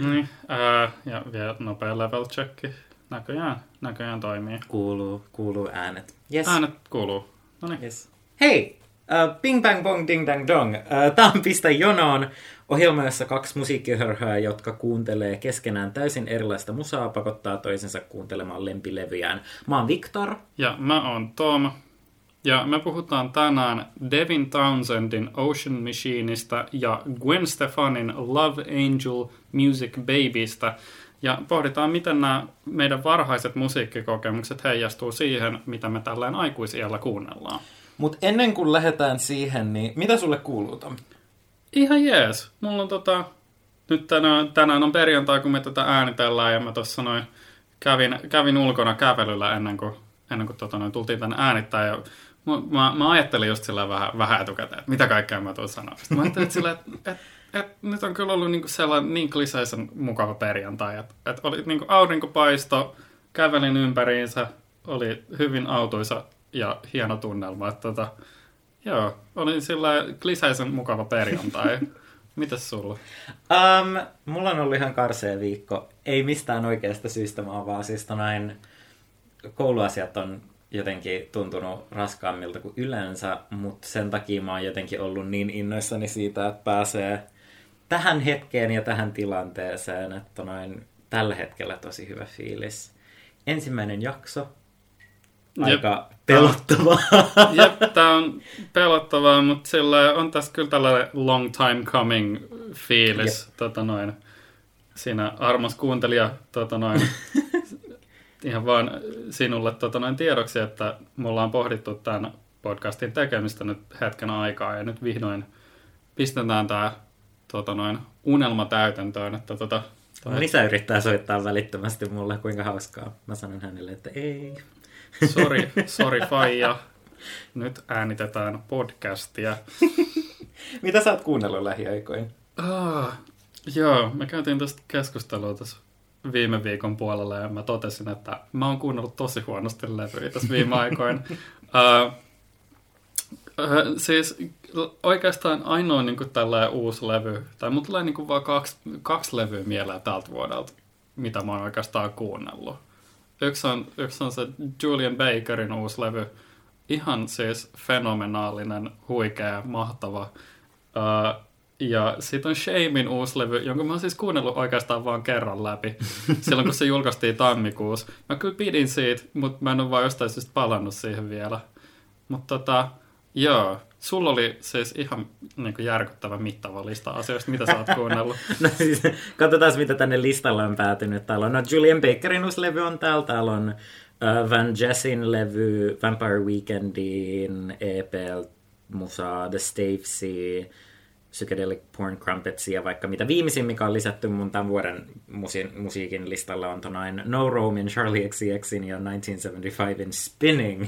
Niin, ää, ja vielä nopea level checki. Näköjään, näköjään toimii. kuuluu, kuuluu äänet. Yes. Äänet kuuluu. No niin. yes. Hei! Uh, Bing Bang Bong Ding Dang Dong. Uh, Tämä on Pistä jonoon ohjelma, jossa kaksi musiikkihörhöä, jotka kuuntelee keskenään täysin erilaista musaa, pakottaa toisensa kuuntelemaan lempilevyjään. Mä oon Viktor. Ja mä oon Tom. Ja me puhutaan tänään Devin Townsendin Ocean Machineista ja Gwen Stefanin Love Angel Music Babystä. Ja pohditaan, miten nämä meidän varhaiset musiikkikokemukset heijastuu siihen, mitä me tällään aikuisiellä kuunnellaan. Mutta ennen kuin lähdetään siihen, niin mitä sulle kuuluu, Tom? Ihan jees. Mulla on tota, nyt tänään, tänään on perjantai, kun me tätä äänitellään, ja mä tuossa noin kävin, kävin ulkona kävelyllä ennen kuin, ennen kuin tota noin, tultiin tänne äänittää, ja mä, mä, mä ajattelin just sillä vähän, vähän etukäteen, että mitä kaikkea mä tuun sanoa. Sitten mä ajattelin, että, sillä, että, että, että nyt on kyllä ollut niin sellainen niin kliseisen mukava perjantai, että, että oli niin aurinkopaisto, kävelin ympäriinsä, oli hyvin autuisa ja hieno tunnelma. Että, tota, joo, oli sillä kliseisen mukava perjantai. Mitäs sulla? Um, mulla on ollut ihan karsea viikko. Ei mistään oikeasta syystä, vaan vaan siis näin kouluasiat on jotenkin tuntunut raskaammilta kuin yleensä, mutta sen takia mä oon jotenkin ollut niin innoissani siitä, että pääsee tähän hetkeen ja tähän tilanteeseen, että noin tällä hetkellä tosi hyvä fiilis. Ensimmäinen jakso, aika Jep. pelottavaa. Jep, tää on pelottavaa, mutta sillä on tässä kyllä tällainen long time coming fiilis. Jep. Tota noin, siinä armas kuuntelija tota noin, ihan vaan sinulle tota noin tiedoksi, että me ollaan pohdittu tämän podcastin tekemistä nyt hetken aikaa ja nyt vihdoin pistetään tämä tota noin, unelma täytäntöön. Että tota, toi... Lisä yrittää soittaa välittömästi mulle, kuinka hauskaa. Mä sanon hänelle, että ei. Sori, sori Faija. Nyt äänitetään podcastia. Mitä sä oot kuunnellut lähiaikoin? Ah, joo, me käytiin tästä keskustelua tässä viime viikon puolella ja mä totesin, että mä oon kuunnellut tosi huonosti levyjä tässä viime aikoina. uh, siis oikeastaan ainoa niin kuin tällainen uusi levy, tai mulla tulee niin kuin vaan kaksi, kaksi levyä mieleen tältä vuodelta, mitä mä oon oikeastaan kuunnellut. Yksi on, yksi on se Julian Bakerin uusi levy. Ihan siis fenomenaalinen, huikea, mahtava. Uh, ja sitten on Shamein uusi levy, jonka mä oon siis kuunnellut oikeastaan vaan kerran läpi. Silloin kun se julkaistiin tammikuussa. Mä kyllä pidin siitä, mutta mä en ole vaan jostain syystä palannut siihen vielä. Mutta tota, joo, Sulla oli siis ihan niin kuin järkyttävä mittava lista asioista, mitä sä oot kuunnellut. no siis, katsotaan mitä tänne listalle on päätynyt. Täällä on no, Julian Bakerin uusi levy on täällä. Täällä on uh, Van Jessin levy, Vampire Weekendin, EP, Musa, The Stavesy, psychedelic porn crumpetsia, vaikka mitä viimeisin, mikä on lisätty mun tämän vuoden musi- musiikin listalla on tonain No Roam in Charlie XCXin ja 1975 in Spinning.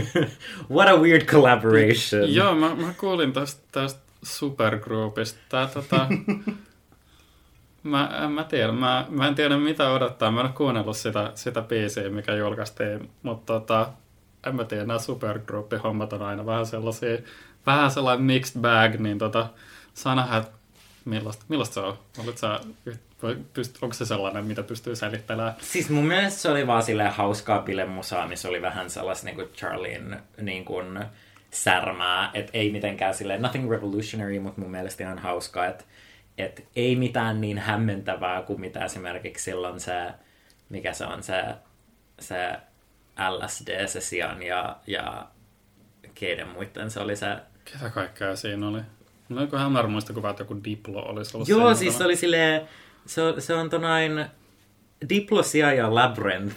What a weird collaboration. Joo, mä, mä kuulin tästä, tästä supergroupista. Tää, tota, mä, mä tiedä, mä, mä en tiedä mitä odottaa. Mä en ole kuunnellut sitä, sitä biisiä, mikä julkaistiin, mutta tota, en mä tiedä, nämä supergroup-hommat on aina vähän sellaisia vähän sellainen mixed bag, niin tota, saa nähdä, millaista, millaista se on. Olet sä, onko se sellainen, mitä pystyy selittelemään? Siis mun mielestä se oli vaan silleen hauskaa bilemusaa, missä oli vähän sellaista niin kuin Charlien niin kuin särmää, että ei mitenkään silleen nothing revolutionary, mutta mun mielestä ihan hauskaa, että että ei mitään niin hämmentävää kuin mitä esimerkiksi silloin se, mikä se on se, se LSD, se sian ja, ja keiden muiden se oli se Ketä kaikkea siinä oli? No onko hämärä muista kuva, että joku Diplo olisi ollut Joo, siis se oli silleen, se, se on tonain Diplosia ja Labyrinth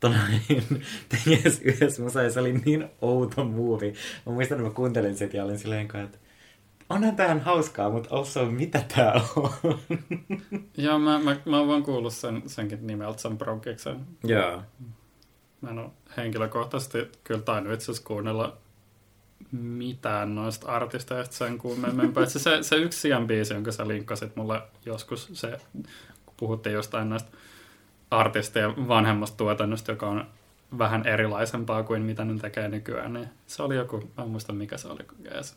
tonain teges yhdessä musa, ja se oli niin outo muuvi. Mä muistan, että mä kuuntelin sitä ja olin silleen, että onhan tähän hauskaa, mutta also mitä tää on? Joo, mä, mä, mä oon vaan kuullut sen, senkin nimeltä, sen Brokiksen. Joo. Mä en ole henkilökohtaisesti kyllä tainnut itse asiassa kuunnella mitään noista artisteista sen kummemmin, paitsi se, se yksi sijaan biisi, jonka sä linkkasit mulle joskus, se, kun puhuttiin jostain näistä artisteja vanhemmasta tuotannosta, joka on vähän erilaisempaa kuin mitä ne tekee nykyään, niin se oli joku, mä en muista mikä se oli, edes.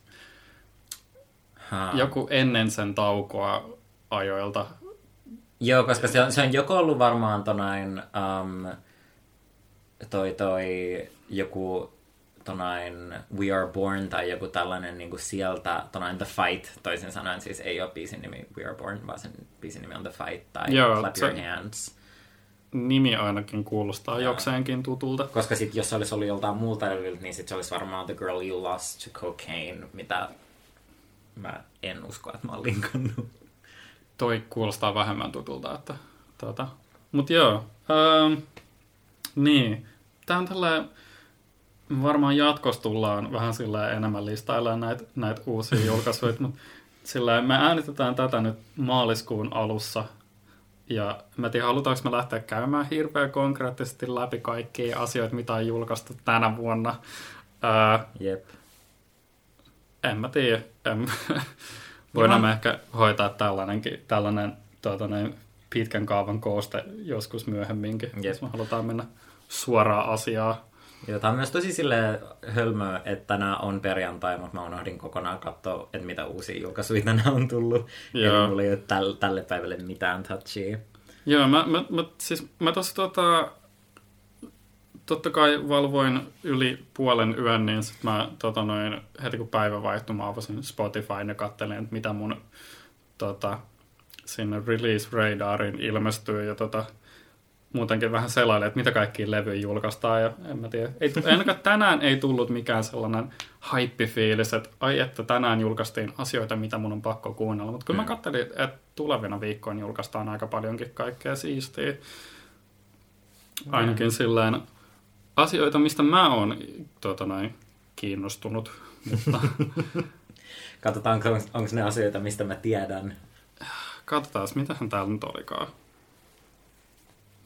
Joku ennen sen taukoa ajoilta. Joo, koska se on, se on joko ollut varmaan tonain, um, toi, toi joku tonain We Are Born tai joku tällainen niin kuin sieltä, tonain The Fight, toisin sanoen siis ei ole biisin nimi We Are Born, vaan sen biisin nimi on The Fight tai Joo, Clap Your Hands. Nimi ainakin kuulostaa Joo. jokseenkin tutulta. Koska sit, jos se olisi ollut joltain muulta levyltä, niin sit se olisi varmaan The Girl You Lost to Cocaine, mitä mä en usko, että mä oon linkannut. Toi kuulostaa vähemmän tutulta, että tota. Mut joo, ähm, niin. Tää on tällä varmaan jatkossa tullaan vähän sillä enemmän listailemaan näitä, näitä uusia julkaisuja, mutta sillä me äänitetään tätä nyt maaliskuun alussa. Ja mä tiedän, halutaanko me lähteä käymään hirveän konkreettisesti läpi kaikkia asioita, mitä on julkaistu tänä vuonna. Ää, Jep. en mä tiedä. En, voidaan me ehkä hoitaa tällainenkin, tällainen tuota, näin, pitkän kaavan kooste joskus myöhemminkin, Jep. jos me halutaan mennä suoraan asiaan. Joo, tämä on myös tosi sille hölmöä, että tänään on perjantai, mutta mä unohdin kokonaan katsoa, että mitä uusia julkaisuja tänään on tullut. Joo. Eli mulla ei ole täl, tälle päivälle mitään touchia. Joo, mä, mä, mä, siis, mä tossa tota, totta kai valvoin yli puolen yön, niin sit mä tota noin, heti kun päivä vaihtui, mä avasin Spotifyn ja kattelin, että mitä mun tota, sinne release radarin ilmestyy ja tota, muutenkin vähän selailin, että mitä kaikkia levyjä julkaistaan ja en mä tiedä. Ei, ainakaan tänään ei tullut mikään sellainen haippifiilis, että ai että tänään julkaistiin asioita, mitä mun on pakko kuunnella. Mutta kyllä mä Mm. katselin, että tulevina viikkoina julkaistaan aika paljonkin kaikkea siistiä. Ainakin silleen asioita, mistä mä oon tota noin, kiinnostunut. Mutta Katsotaanko, onko ne asioita, mistä mä tiedän. katsotaan, mitähän täällä nyt olikaan.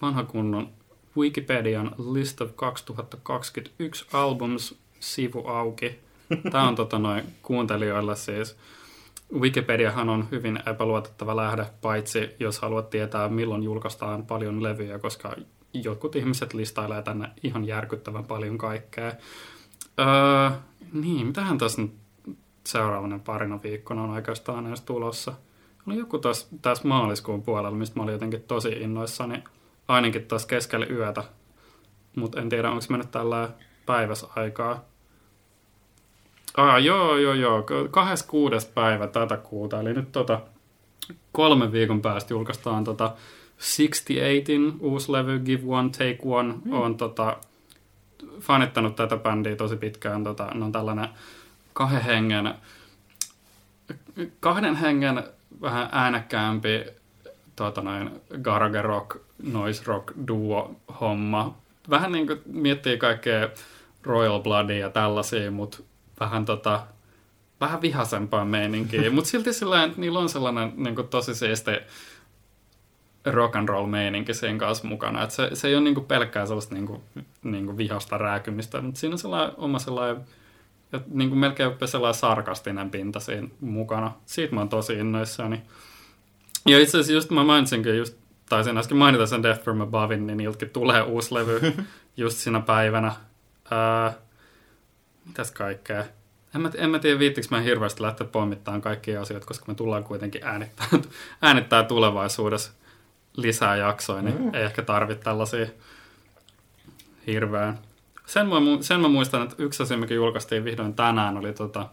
Vanha kunnon Wikipedian List of 2021 Albums sivu auki. Tämä on tota noin kuuntelijoille siis. Wikipediahan on hyvin epäluotettava lähde, paitsi jos haluat tietää, milloin julkaistaan paljon levyjä, koska jotkut ihmiset listailee tänne ihan järkyttävän paljon kaikkea. Öö, niin, mitähän tässä nyt seuraavana parina viikkona on oikeastaan edes tulossa? Oli joku tässä maaliskuun puolella, mistä mä olin jotenkin tosi innoissani, ainakin tuossa keskellä yötä. Mutta en tiedä, onko mennyt tällä päivässä aikaa. Ah, joo, joo, joo. 26. päivä tätä kuuta, eli nyt tota, kolmen viikon päästä julkaistaan tota 68in uusi levy, Give One, Take One. Mm. on tota, fanittanut tätä bändiä tosi pitkään. Tota, ne on tällainen kahden hengen, kahden hengen vähän äänekkäämpi tota noin, garage rock, noise rock duo homma. Vähän niin kuin miettii kaikkea Royal Bloodia ja tällaisia, mutta vähän tota, vähän vihasempaa meininkiä, mutta silti sillä niillä on sellainen niin kuin tosi siisti rock and roll meininki siinä kanssa mukana. Et se, se ei ole niin kuin pelkkää sellaista niin kuin, niin kuin vihasta rääkymistä, mutta siinä on sellainen oma sellainen ja niin kuin melkein sellainen sarkastinen pinta siinä mukana. Siitä mä oon tosi innoissani. Ja itse asiassa just mä mainitsinkin, just, taisin äsken mainita sen Death From Abovein, niin niiltäkin tulee uusi levy just siinä päivänä. Ää, mitäs kaikkea? En mä, en mä tiedä, viittikö mä hirveästi lähteä pommittamaan kaikkia asioita, koska me tullaan kuitenkin äänittää, äänittää tulevaisuudessa lisää jaksoja, niin Mm. ei ehkä tarvitse tällaisia hirveän. Sen mä, sen mä muistan, että yksi asia, mikä julkaistiin vihdoin tänään, oli tota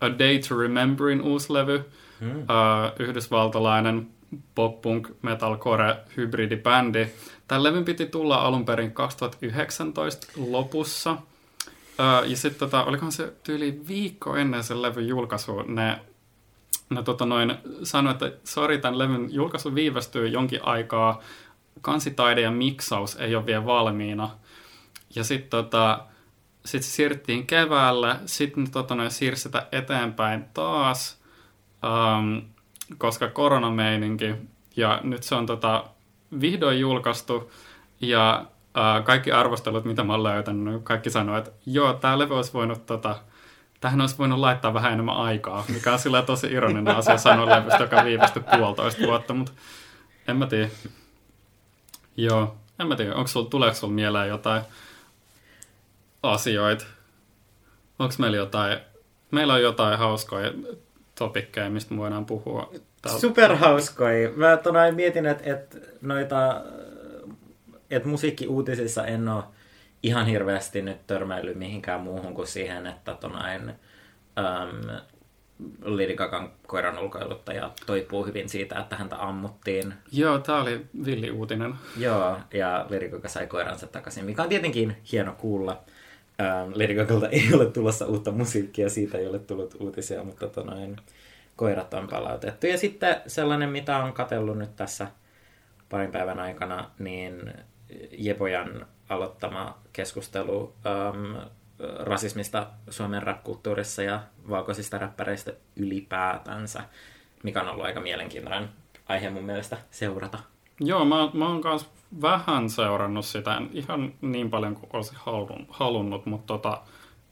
A Day to Rememberin uusi levy. Hmm. Uh, yhdysvaltalainen pop-punk metalcore hybridibändi. Tämän levyn piti tulla alun perin 2019 lopussa. Uh, ja sitten tota, olikohan se tyyli viikko ennen sen levyn julkaisua, ne, ne tota noin, sanoi, että sori, tämän levyn julkaisu viivästyy jonkin aikaa, kansitaide ja miksaus ei ole vielä valmiina. Ja sitten tota, sit se siirrettiin keväälle, sitten tota, noin siirsi sitä eteenpäin taas, um, koska koronameininki. Ja nyt se on tota, vihdoin julkaistu, ja uh, kaikki arvostelut, mitä mä oon löytänyt, kaikki sanoo, että joo, tämä levy olisi voinut, tota, tähän olisi voinut laittaa vähän enemmän aikaa, mikä on sillä tosi ironinen asia sanoa levystä, joka viivästyi puolitoista vuotta, mutta en mä tiedä. Joo, en mä tiedä, onko sul, tuleeko sulla mieleen jotain asioita? Onko meillä jotain, meillä on jotain hauskoja topikkeja, mistä me voidaan puhua? Tää- Superhauskoi. Mä tonai mietin, että et noita, et musiikkiuutisissa en ole ihan hirveästi nyt törmäillyt mihinkään muuhun kuin siihen, että tonain um, Lady Gagan koiran ulkoiluttaja toipuu hyvin siitä, että häntä ammuttiin. Joo, tää oli villi uutinen. Joo, ja Lady Gaga sai koiransa takaisin, mikä on tietenkin hieno kuulla. Ähm, Lady Gagalta ei ole tulossa uutta musiikkia, siitä ei ole tullut uutisia, mutta tonain, koirat on palautettu. Ja sitten sellainen, mitä on katsellut nyt tässä parin päivän aikana, niin Jepojan aloittama keskustelu ähm, rasismista Suomen rap-kulttuurissa ja valkoisista räppäreistä ylipäätänsä, mikä on ollut aika mielenkiintoinen aihe mun mielestä seurata. Joo, mä, mä oon kanssa vähän seurannut sitä, en ihan niin paljon kuin olisin halun, halunnut, mutta tota,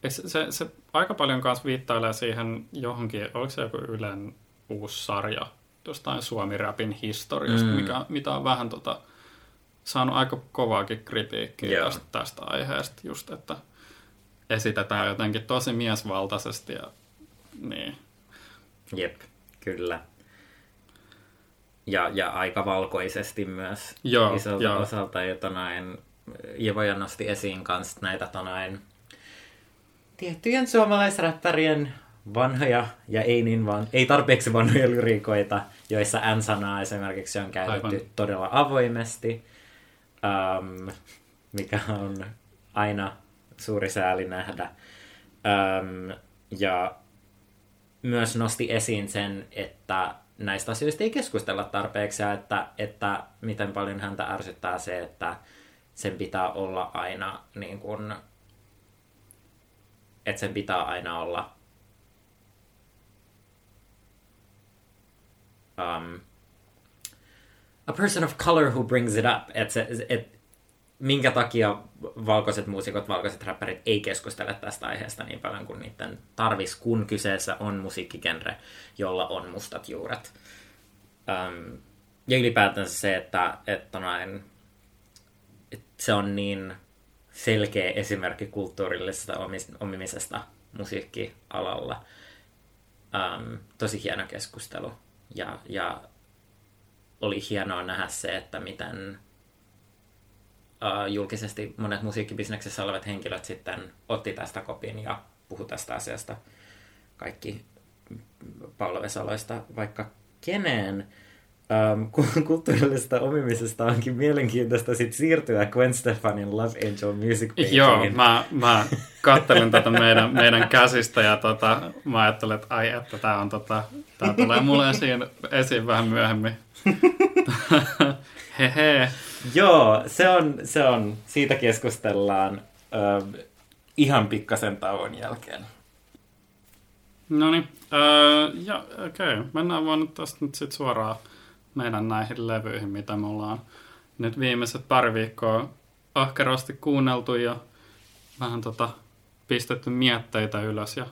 se, se, se aika paljon kanssa viittailee siihen johonkin, oliko se joku Ylen uusi sarja jostain Suomi-rapin historiasta, Mm. mikä, mitä on vähän tota, saanut aika kovaakin kritiikkiä Joo. tästä, tästä aiheesta, just että esitetään jotenkin tosi miesvaltaisesti ja niin. Jep, kyllä. Ja, ja aika valkoisesti myös Joo, isolta joo. osalta. Ja tonain, Jevoja nosti esiin kanssa näitä tonain, tiettyjen suomalaisräppärien vanhoja ja ei, niin van, ei tarpeeksi vanhoja lyrikoita, joissa N-sanaa esimerkiksi on käytetty Aivan. todella avoimesti, um, mikä on aina suuri sääli nähdä. Um, ja myös nosti esiin sen, että näistä asioista ei keskustella tarpeeksi että, että miten paljon häntä ärsyttää se, että sen pitää olla aina niin kuin, että sen pitää aina olla um, a person of color who brings it up. Että se, et, minkä takia valkoiset muusikot, valkoiset räppärit ei keskustele tästä aiheesta niin paljon kuin niiden tarvis, kun kyseessä on musiikkigenre, jolla on mustat juuret. Um, ja ylipäätänsä se, että, että, näin, että se on niin selkeä esimerkki kulttuurillisesta omimisesta musiikkialalla. Um, tosi hieno keskustelu. Ja, ja oli hienoa nähdä se, että miten uh, julkisesti monet musiikkibisneksessä olevat henkilöt sitten otti tästä kopin ja puhu tästä asiasta kaikki Paula Vesaloista vaikka keneen. Um, kulttuurillisesta omimisesta onkin mielenkiintoista sit siirtyä Gwen Stefanin Love Angel Music Pageen. Joo, mä, mä kattelin tätä meidän, meidän käsistä ja tota, mä ajattelin, että ai että tää, on, tota, tää tulee mulle esiin, esiin vähän myöhemmin. Hehe. Joo, se on, se on, siitä keskustellaan ähm, ihan pikkasen tauon jälkeen. No niin, öö, ja okei, okay. mennään vaan nyt tästä nyt sit suoraan meidän näihin levyihin, mitä me ollaan nyt viimeiset pari viikkoa ahkerasti kuunneltu ja vähän tota pistetty mietteitä ylös ja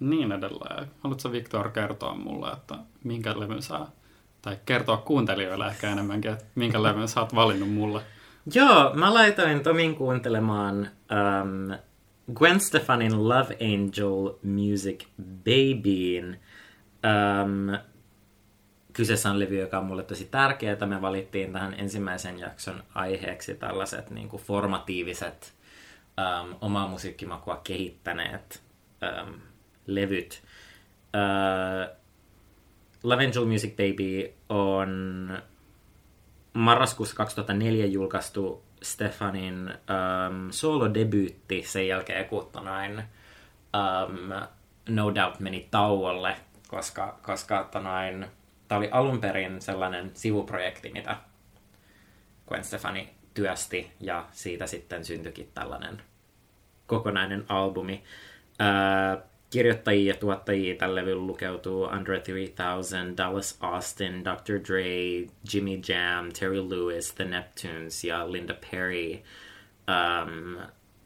niin edelleen. Haluatko Viktor kertoa mulle, että minkä levyn sä, tai kertoa kuuntelijoille ehkä enemmänkin, että minkä levyn sä oot valinnut mulle? Joo, mä laitoin Tomin kuuntelemaan um, Gwen Stefanin Love Angel Music Babyin. Um, kyseessä on levy, joka on mulle tosi tärkeää. Me valittiin tähän ensimmäisen jakson aiheeksi tällaiset niin kuin formatiiviset, um, omaa musiikkimakua kehittäneet um, levyt. Uh, Love Angel Music Baby on marraskuussa 2004 julkaistu Stefanin um, solo-debyytti sen jälkeen, kun tonain, um, No Doubt meni tauolle, koska, koska tonain, tämä oli alun perin sellainen sivuprojekti, mitä Gwen Stefani työsti, ja siitä sitten syntyikin tällainen kokonainen albumi. Uh, kirjoittajia ja tuottajia tällä levyllä lukeutuu Andre 3000, Dallas Austin, Dr. Dre, Jimmy Jam, Terry Lewis, The Neptunes ja Linda Perry. Um,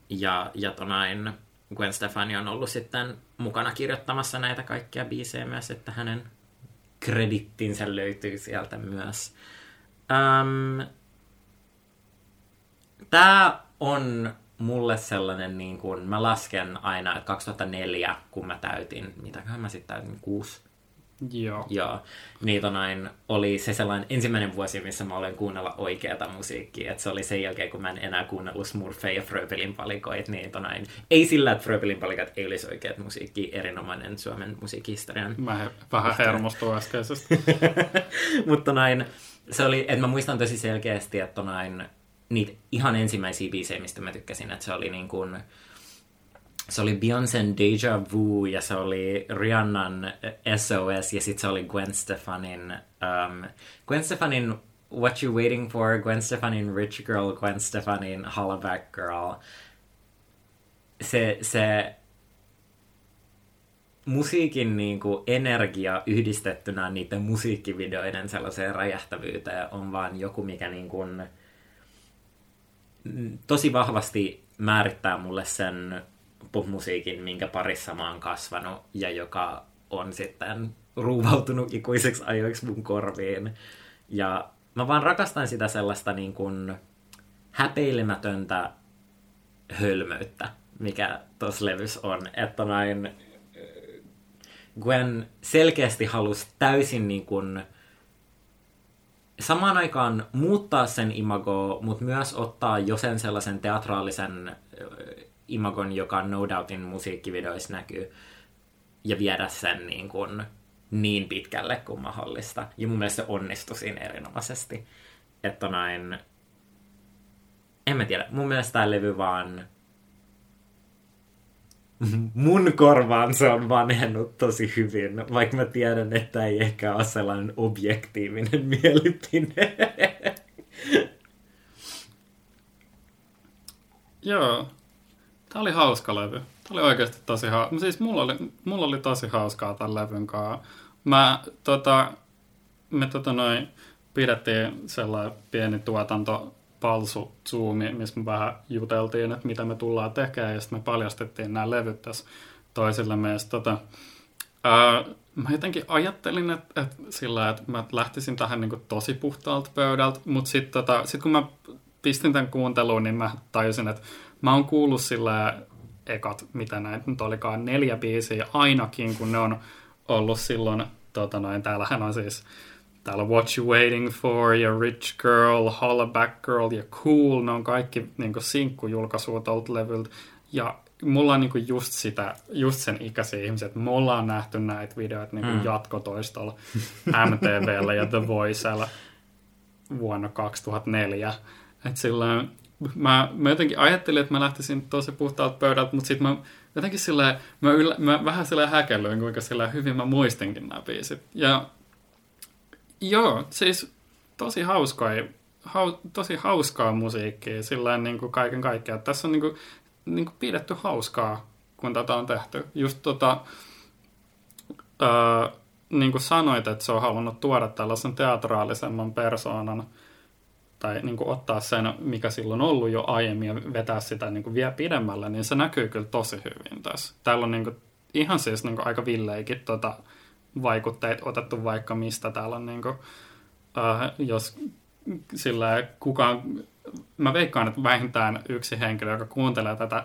ja, ja tonain Gwen Stefani on ollut sitten mukana kirjoittamassa näitä kaikkia biisejä myös, että hänen kredittinsä löytyy sieltä myös. Um, Tämä on mulle sellainen, niin kuin, mä lasken aina, että 2004, kun mä täytin, mitäköhän mä sitten täytin, kuusi, Joo. Joo. Niitä näin oli se sellainen ensimmäinen vuosi, missä mä olen kuunnella oikeata musiikkia. Et se oli sen jälkeen, kun mä en enää kuunnellut Smurfeja ja Fröbelin palikoit. Niin näin. Ei sillä, että Fröbelin palikat ei olisi oikeat musiikki, erinomainen Suomen musiikkihistorian. Mä he, vähän hermostuin äskeisestä. Mutta näin, se oli, että mä muistan tosi selkeästi, että näin, niitä ihan ensimmäisiä biisejä, mistä mä tykkäsin, että se oli niin kuin, se oli Beyoncé'n Deja Vu ja se oli Rihannan SOS ja sitten se oli Gwen Stefanin um, Gwen Stefanin What You Waiting For, Gwen Stefanin Rich Girl, Gwen Stefanin Hollaback Girl. Se, se musiikin niin kuin, energia yhdistettynä niiden musiikkivideoiden sellaiseen räjähtävyyteen on vaan joku, mikä niin kuin, tosi vahvasti määrittää mulle sen popmusiikin, minkä parissa mä oon kasvanut ja joka on sitten ruuvautunut ikuiseksi ajoiksi mun korviin. Ja mä vaan rakastan sitä sellaista niin kuin häpeilemätöntä hölmöyttä, mikä tuossa levys on. Että näin Gwen selkeästi halusi täysin niin kuin samaan aikaan muuttaa sen imagoa, mutta myös ottaa jo sen sellaisen teatraalisen imagon, joka No Doubtin musiikkivideoissa näkyy, ja viedä sen niin, kuin niin pitkälle kuin mahdollista. Ja mun mielestä se onnistui siinä erinomaisesti. Että näin... En mä tiedä. Mun mielestä tämä levy vaan... Mun korvaan se on vanhennut tosi hyvin, vaikka mä tiedän, että ei ehkä ole sellainen objektiivinen mielipide. Joo, Tämä oli hauska levy. Tämä oli oikeasti tosi hauska. Siis mulla oli, mulla oli tosi hauskaa tämän levyn kanssa. Mä, tota, me tota noin, pidettiin sellainen pieni tuotanto palsu zoomi, missä me vähän juteltiin, että mitä me tullaan tekemään, ja sitten me paljastettiin nämä levyt tässä toisille meistä. Tota, ää, mä jotenkin ajattelin, että, että sillä että mä lähtisin tähän niin tosi puhtaalta pöydältä, mutta sitten tota, sit kun mä pistin tämän kuunteluun, niin mä tajusin, että mä oon kuullut sillä ekat, mitä näitä nyt olikaan, neljä biisiä ainakin, kun ne on ollut silloin, tota noin, täällähän on siis täällä on What You Waiting For ja Rich Girl, Hollaback Girl ja Cool, ne on kaikki niin sinkkujulkaisuja tuolta levyltä. Ja mulla on niin just, sitä, just sen ikäisiä ihmisiä, että me ollaan nähty näitä videoita niin mm. jatkotoistolla MTVllä ja The Voicella vuonna 2004. Että silloin mä, mä jotenkin ajattelin, että mä lähtisin tosi puhtaalta pöydältä, mutta sitten mä jotenkin sillä mä, yllä, mä vähän sillä häkellyin, kuinka sillä hyvin mä muistinkin nämä biisit. Ja joo, siis tosi hauskaa, hau, tosi hauskaa musiikkia sillä niin kuin kaiken kaikkiaan. Tässä on niin kuin, niin kuin pidetty hauskaa, kun tätä on tehty. Just tota, öö, niin kuin sanoit, että se on halunnut tuoda tällaisen teatraalisemman persoonan – tai niin kuin ottaa sen, mikä silloin on ollut jo aiemmin ja vetää sitä niin kuin vielä pidemmälle, niin se näkyy kyllä tosi hyvin tässä. Täällä on niin kuin, ihan siis niin kuin aika villeikin tota, vaikutteet otettu vaikka mistä täällä on, niin kuin, äh, jos sillä kukaan, mä veikkaan, että vähintään yksi henkilö, joka kuuntelee tätä,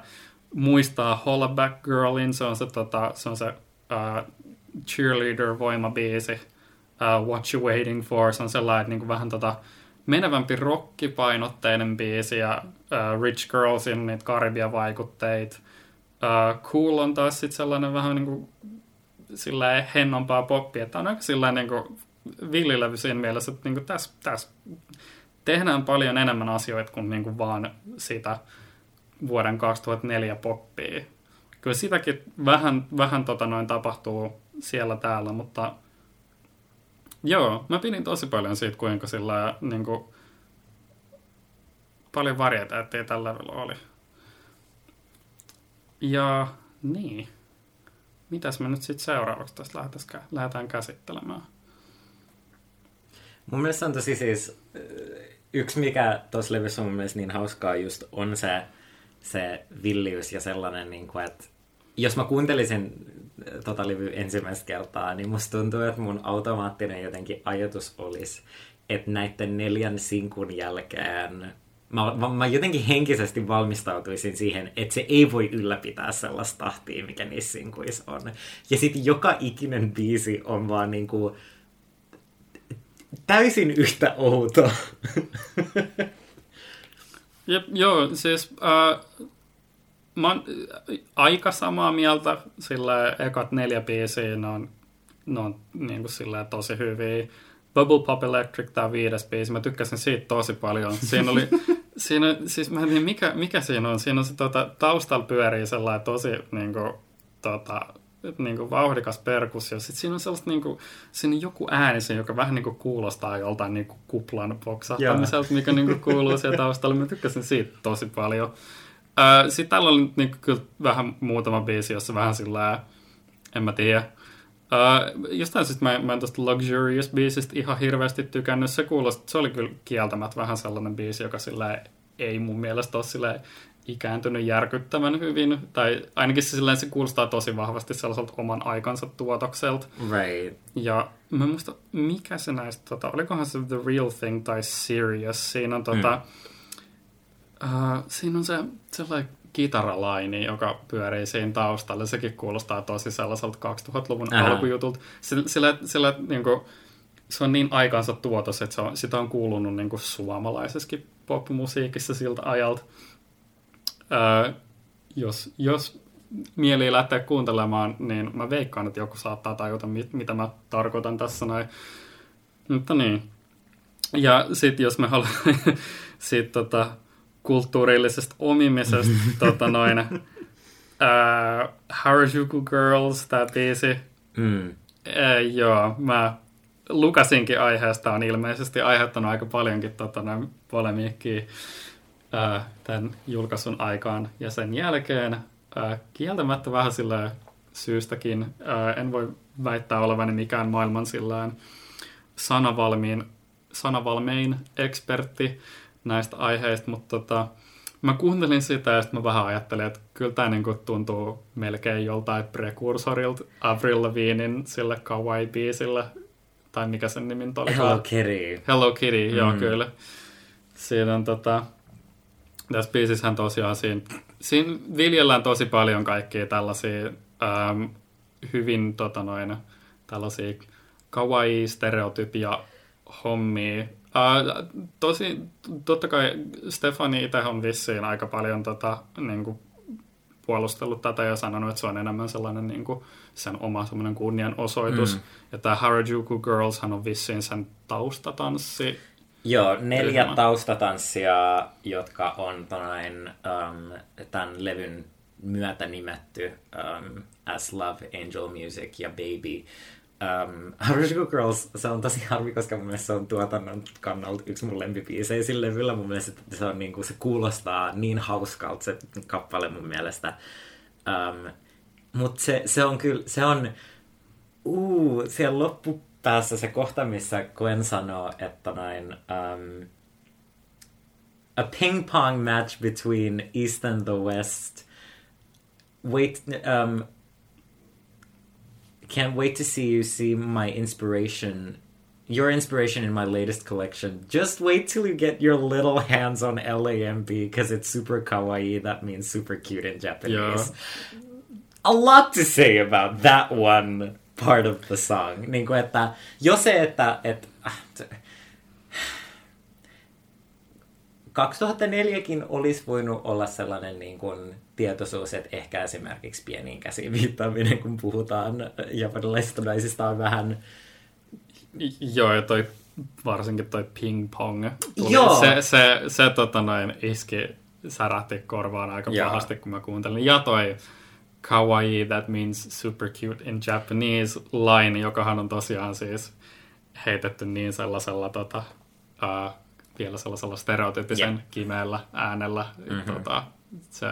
muistaa Hollaback Girlin, se on se, tota, se, on se uh, cheerleader-voimabiisi, uh, What You Waiting For, se on sellainen niin kuin vähän tota, menevämpi rockipainotteinen biisi ja uh, Rich Girlsin niitä Karibia-vaikutteita. Uh, cool on taas sitten sellainen vähän niin kuin sillä hennompaa poppia, että on aika sellainen niin villilevy siinä mielessä, että niin kuin tässä, tässä tehdään paljon enemmän asioita kuin, niin kuin vaan sitä vuoden 2004 poppia. Kyllä sitäkin vähän, vähän tota noin tapahtuu siellä täällä, mutta Joo, mä pidin tosi paljon siitä, kuinka sillä niin kuin, paljon varieteettia tällä levyllä oli. Ja niin. Mitäs me nyt sitten seuraavaksi tästä lähdetään käsittelemään? Mun mielestä on tosi siis, yksi mikä tuossa levyssä on mun mielestä niin hauskaa just on se, se villiys ja sellainen, niin kuin, että jos mä kuuntelisin tota levy ensimmäistä kertaa, niin musta tuntuu, että mun automaattinen jotenkin ajatus olisi, että näiden neljän sinkun jälkeen mä, mä, mä jotenkin henkisesti valmistautuisin siihen, että se ei voi ylläpitää sellaista tahtia, mikä niissä sinkuissa on. Ja sitten joka ikinen biisi on vaan niinku täysin yhtä outo. Jep, joo, siis äh, mä oon äh, aika samaa mieltä, sillä ekat neljä biisiä, ne on, ne on niin kuin sillä tosi hyviä. Bubble Pop Electric, tämä viides biisi, mä tykkäsin siitä tosi paljon. Siinä oli, siinä, siis mä en tiedä mikä, mikä siinä on, siinä on se tota, taustalla pyörii sellainen tosi niin kuin, tota, niin kuin vauhdikas perkussio. Sitten siinä on sellaista, niin kuin, siinä on joku ääni, siinä, joka vähän niin kuin kuulostaa joltain niin kuin kuplan poksahtamiselta, mikä niin kuin kuuluu siellä taustalla. Mä tykkäsin siitä tosi paljon. Sitten täällä oli niin kuin, kyllä vähän muutama biisi, jossa vähän sillä en mä tiedä. Uh, jostain syystä mä, mä en tuosta Luxurious biisistä ihan hirveästi tykännyt. Se kuulosti, se oli kyllä kieltämättä vähän sellainen biisi, joka sillä ei mun mielestä ole sillä ikääntynyt järkyttävän hyvin, tai ainakin se, silleen, se kuulostaa tosi vahvasti sellaiselta oman aikansa tuotokselta. Right. Ja mä muista, mikä se näistä, tota, olikohan se The Real Thing tai Serious, siinä on tota, mm. uh, siinä on se sellainen kitaralaini, joka pyörii siinä taustalla. Sekin kuulostaa tosi sellaiselta 2000-luvun Ää. alkujutulta. Sillä, sillä, sillä niin kuin, se on niin aikansa tuotos, että se on, sitä on kuulunut niin kuin suomalaisessakin popmusiikissa siltä ajalta. Ää, jos, jos mieli lähteä kuuntelemaan, niin mä veikkaan, että joku saattaa tajuta, mit, mitä mä tarkoitan tässä näin. Mutta niin. Ja sitten jos me haluamme sit, tota, kulttuurillisesta omimisesta tota noin, uh, Harajuku Girls, tämä biisi. Mm. Uh, joo, mä lukasinkin aiheesta, on ilmeisesti aiheuttanut aika paljonkin tota, noin polemiikkiä uh, tämän julkaisun aikaan ja sen jälkeen. Uh, kieltämättä vähän sillä syystäkin. Uh, en voi väittää olevani mikään maailman sillään sanavalmiin, sanavalmein ekspertti, näistä aiheista, mutta tota, mä kuuntelin sitä ja sitten mä vähän ajattelin, että kyllä tämä niinku tuntuu melkein joltain prekursorilta Avril Lavinin sille kawaii-biisille, tai mikä sen nimin oli. Hello Kitty. Hello Kitty, mm. joo kyllä. Siinä on tota, tässä biisissähän tosiaan siinä, siinä viljellään tosi paljon kaikkia tällaisia ähm, hyvin tota noin, tällaisia kawaii-stereotypia hommia, Uh, tosi, totta kai Stefani itse on vissiin aika paljon tota, niin kuin, puolustellut tätä ja sanonut, että se on enemmän sellainen niin kuin, sen oma semmoinen kunnianosoitus. Mm. Ja tämä Harajuku Girls on vissiin sen taustatanssi. Joo, neljä ryhmä. taustatanssia, jotka on tonain, um, tämän levyn myötä nimetty um, As Love, Angel Music ja Baby. Um, Harajuku Girls, se on tosi harmi, koska mun mielestä se on tuotannon kannalta yksi mun lempipiisejä sillä levyllä. Mun mielestä se, on, niin kuin, se kuulostaa niin hauskalta se kappale mun mielestä. Um, Mutta se, se on kyllä, se on, uu, siellä loppupäässä se kohta, missä Gwen sanoo, että näin, um, a ping pong match between East and the West. Wait, um, Can't wait to see you see my inspiration, your inspiration in my latest collection. Just wait till you get your little hands on LAMB because it's super kawaii. That means super cute in Japanese. Yeah. A lot to say about that one part of the song. Niin kuin, että jo se, että, 2004kin olisi voinut olla sellainen niin kuin tietoisuus, että ehkä esimerkiksi pieniin käsiin viittaaminen, kun puhutaan japanilaisista naisista, on vähän... Joo, ja toi, varsinkin toi ping-pong. Tuli. Joo. Se, se, se tota noin, iski, särähti korvaan aika Joo. pahasti, kun mä kuuntelin. Ja toi kawaii, that means super cute in Japanese line, jokahan on tosiaan siis heitetty niin sellaisella tota, uh, vielä sellaisella stereotypisen yeah. kimeällä äänellä. Mm-hmm. Tota, se,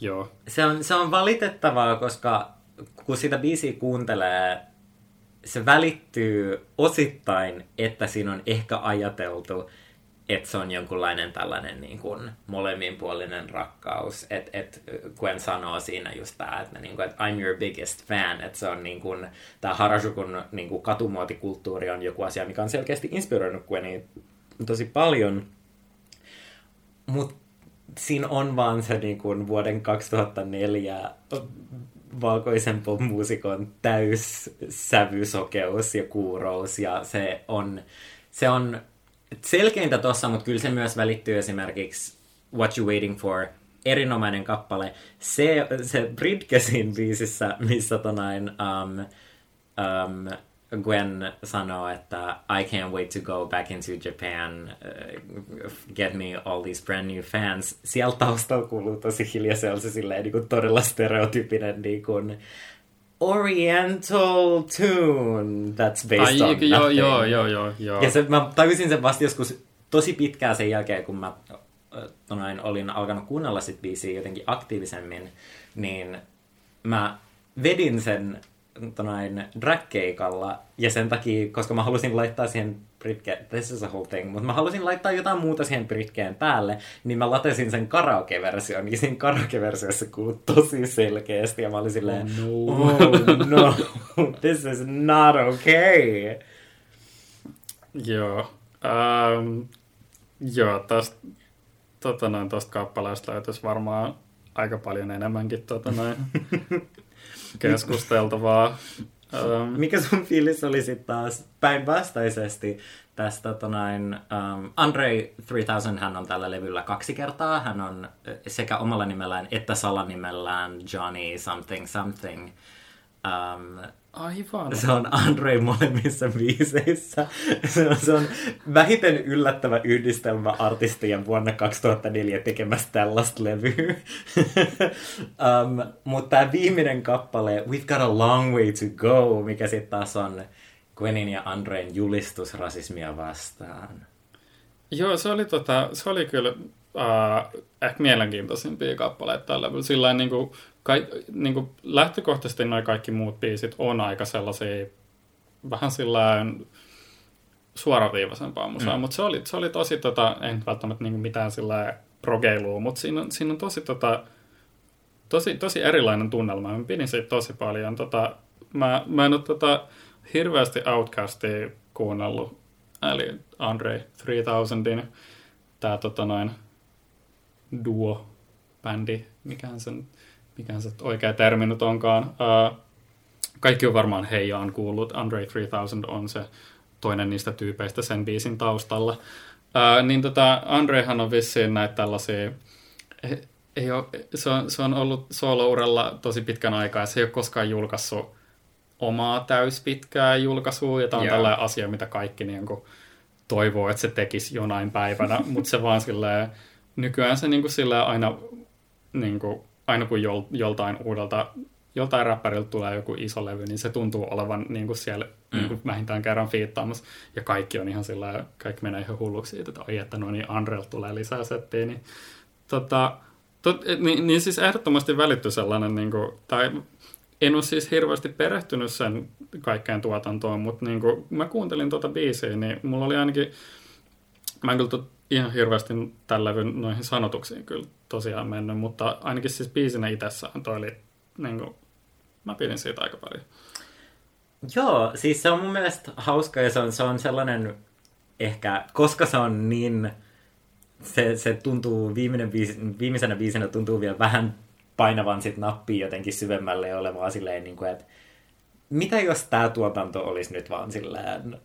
joo. Se, on, se on valitettavaa, koska kun sitä biisiä kuuntelee, se välittyy osittain, että siinä on ehkä ajateltu, että se on jonkunlainen tällainen niin kuin molemminpuolinen rakkaus. Että et Gwen sanoo siinä just tämä, että, niin kuin, että I'm your biggest fan. Että se on niin kuin, tämä Harajukun niin kuin katumuotikulttuuri on joku asia, mikä on selkeästi inspiroinut Gwenia tosi paljon. Mutta siinä on vaan se niin kuin vuoden 2004 valkoisen popmuusikon täys sävysokeus ja kuurous ja se on, se on selkeintä tossa, mutta kyllä se myös välittyy esimerkiksi What You Waiting For, erinomainen kappale. Se, se Bridgesin biisissä, missä tonain, um, um, Gwen sanoo, että I can't wait to go back into Japan, uh, get me all these brand new fans. Siellä taustalla kuuluu tosi hiljaisella se silleen niin kuin todella stereotypinen niin kuin, Oriental tune that's based Ai, on joo, joo, joo, joo, joo. Ja se, mä tajusin sen vasta joskus tosi pitkään sen jälkeen, kun mä tonain, olin alkanut kuunnella sit biisiä jotenkin aktiivisemmin, niin mä vedin sen tonain drag-keikalla, ja sen takia, koska mä halusin laittaa siihen Britke, this is a whole thing, mutta mä halusin laittaa jotain muuta siihen Britkeen päälle, niin mä latesin sen karaoke-version, ja siinä karaoke-versiossa kuuluu tosi selkeästi, ja mä olin silleen, oh no, oh, no this is not okay. Joo. Um, joo, tästä tota noin, tosta kappaleesta löytyisi varmaan aika paljon enemmänkin tota noin, keskusteltavaa. Um, Mikä sun fiilis oli sitten taas päinvastaisesti tästä tonain, um, Andre 3000 hän on tällä levyllä kaksi kertaa. Hän on sekä omalla nimellään että salanimellään Johnny something something. Um, Aivan. Se on Andre molemmissa biiseissä. Se on, se on vähiten yllättävä yhdistelmä artistien vuonna 2004 tekemässä tällaista levyä. um, mutta tämä viimeinen kappale, We've got a long way to go, mikä sitten taas on Gwenin ja Andreen julistus rasismia vastaan. Joo, se oli, tota, se oli kyllä uh, ehkä mielenkiintoisimpia kappaleita tällä. Sillä niin kuin, kai, niin kuin lähtökohtaisesti noin kaikki muut biisit on aika sellaisia vähän sillä suoraviivaisempaa musaa, mm. mutta se oli, se oli tosi, tota, en välttämättä niin mitään sillä progeilua, mutta siinä on, siinä on tosi, tota, tosi, tosi erilainen tunnelma. Mä pidin siitä tosi paljon. Tota, mä, mä en ole tota, hirveästi Outcastia kuunnellut, eli Andre 3000in tämä tota, noin duo-bändi, mikään sen mikä se oikea termi nyt onkaan. Kaikki on varmaan heijaan kuullut. Andre 3000 on se toinen niistä tyypeistä sen biisin taustalla. Niin tota, Andrehan on vissiin näitä tällaisia, ei ole, se, on, se on ollut solouralla tosi pitkän aikaa ja se ei ole koskaan julkaissut omaa täyspitkää julkaisua, ja tämä on yeah. tällainen asia, mitä kaikki niin kuin, toivoo, että se tekisi jonain päivänä, mutta se vaan silleen, nykyään se niin kuin, silleen aina niin kuin, aina kun jol, joltain uudelta, joltain räppäriltä tulee joku iso levy, niin se tuntuu olevan niin kuin siellä mm. niin kuin vähintään kerran fiittaamassa. Ja kaikki on ihan sillä kaikki menee ihan hulluksi siitä, että oi, että no niin, Unreal tulee lisää settiä. Niin, tota, tot, niin, niin, siis ehdottomasti välitty sellainen, niin kuin, tai en ole siis hirveästi perehtynyt sen kaikkeen tuotantoon, mutta niin kuin, mä kuuntelin tuota biisiä, niin mulla oli ainakin, mä en kyllä ihan hirveästi tällä noihin sanotuksiin kyllä tosiaan mennyt, mutta ainakin siis biisinä itsessään toi oli, niin kuin, mä pidin siitä aika paljon. Joo, siis se on mun mielestä hauska ja se on, se on sellainen ehkä, koska se on niin, se, se tuntuu, viimeinen biisi, viimeisenä biisinä tuntuu vielä vähän painavan sit nappia jotenkin syvemmälle ja olevaa silleen, niin kuin, että mitä jos tämä tuotanto olisi nyt vaan silleen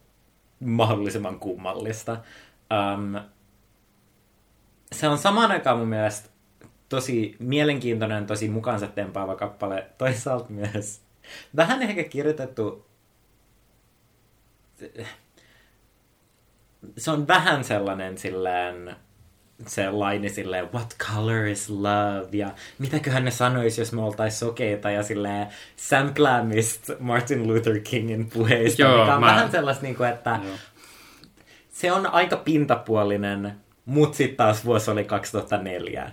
mahdollisimman kummallista. Um, se on samaan aikaan mun mielestä tosi mielenkiintoinen, tosi mukaansa tempaava kappale. Toisaalta myös vähän ehkä kirjoitettu... Se on vähän sellainen silleen se laini silleen, what color is love, ja mitäköhän ne sanois, jos me oltais sokeita, ja silleen sampläämistä Martin Luther Kingin puheista, Joo, mikä on mä... vähän sellaista, niin kuin, että Joo. se on aika pintapuolinen, mutta sitten taas vuosi oli 2004.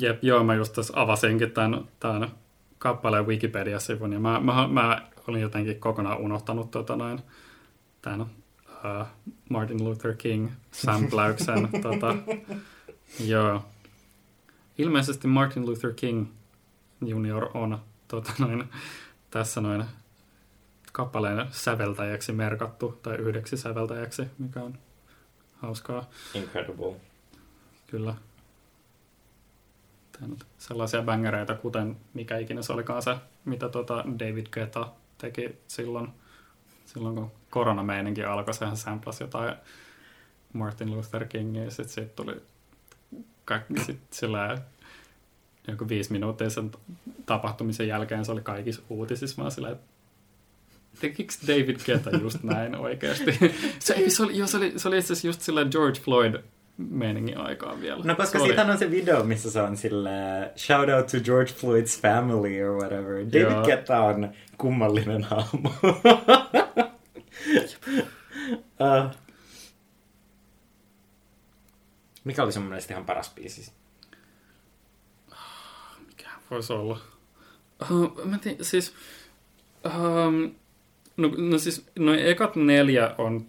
Jep, joo, mä just tässä avasinkin tämän, tämän kappaleen Wikipedia-sivun, ja mä, mä, mä olin jotenkin kokonaan unohtanut tota noin, tämän uh, Martin Luther King sampläyksen. tota, joo. Ilmeisesti Martin Luther King junior on tota noin, tässä noin kappaleen säveltäjäksi merkattu, tai yhdeksi säveltäjäksi, mikä on hauskaa. Incredible. Kyllä. Tää nyt Sellaisia bängereitä, kuten mikä ikinä se olikaan se, mitä tota David Guetta teki silloin, silloin kun koronameininki alkoi. Sehän samplasi jotain Martin Luther Kingia ja sitten siitä tuli kaikki sit sillä joku viisi minuuttia sen tapahtumisen jälkeen se oli kaikissa uutisissa vaan sillä, että tekikö David Guetta just näin oikeasti? se, ei, se, oli, jo, se, oli, se oli itse asiassa just sillä George Floyd meiningin aikaa vielä. No koska se siitä on se video, missä se on sillä shout out to George Floyd's family or whatever. David Joo. Guetta on kummallinen hahmo. uh, mikä oli sun mielestä ihan paras biisi? Mikä voisi olla? Uh, mä tiedän, siis... Um, no, no siis, no ekat neljä on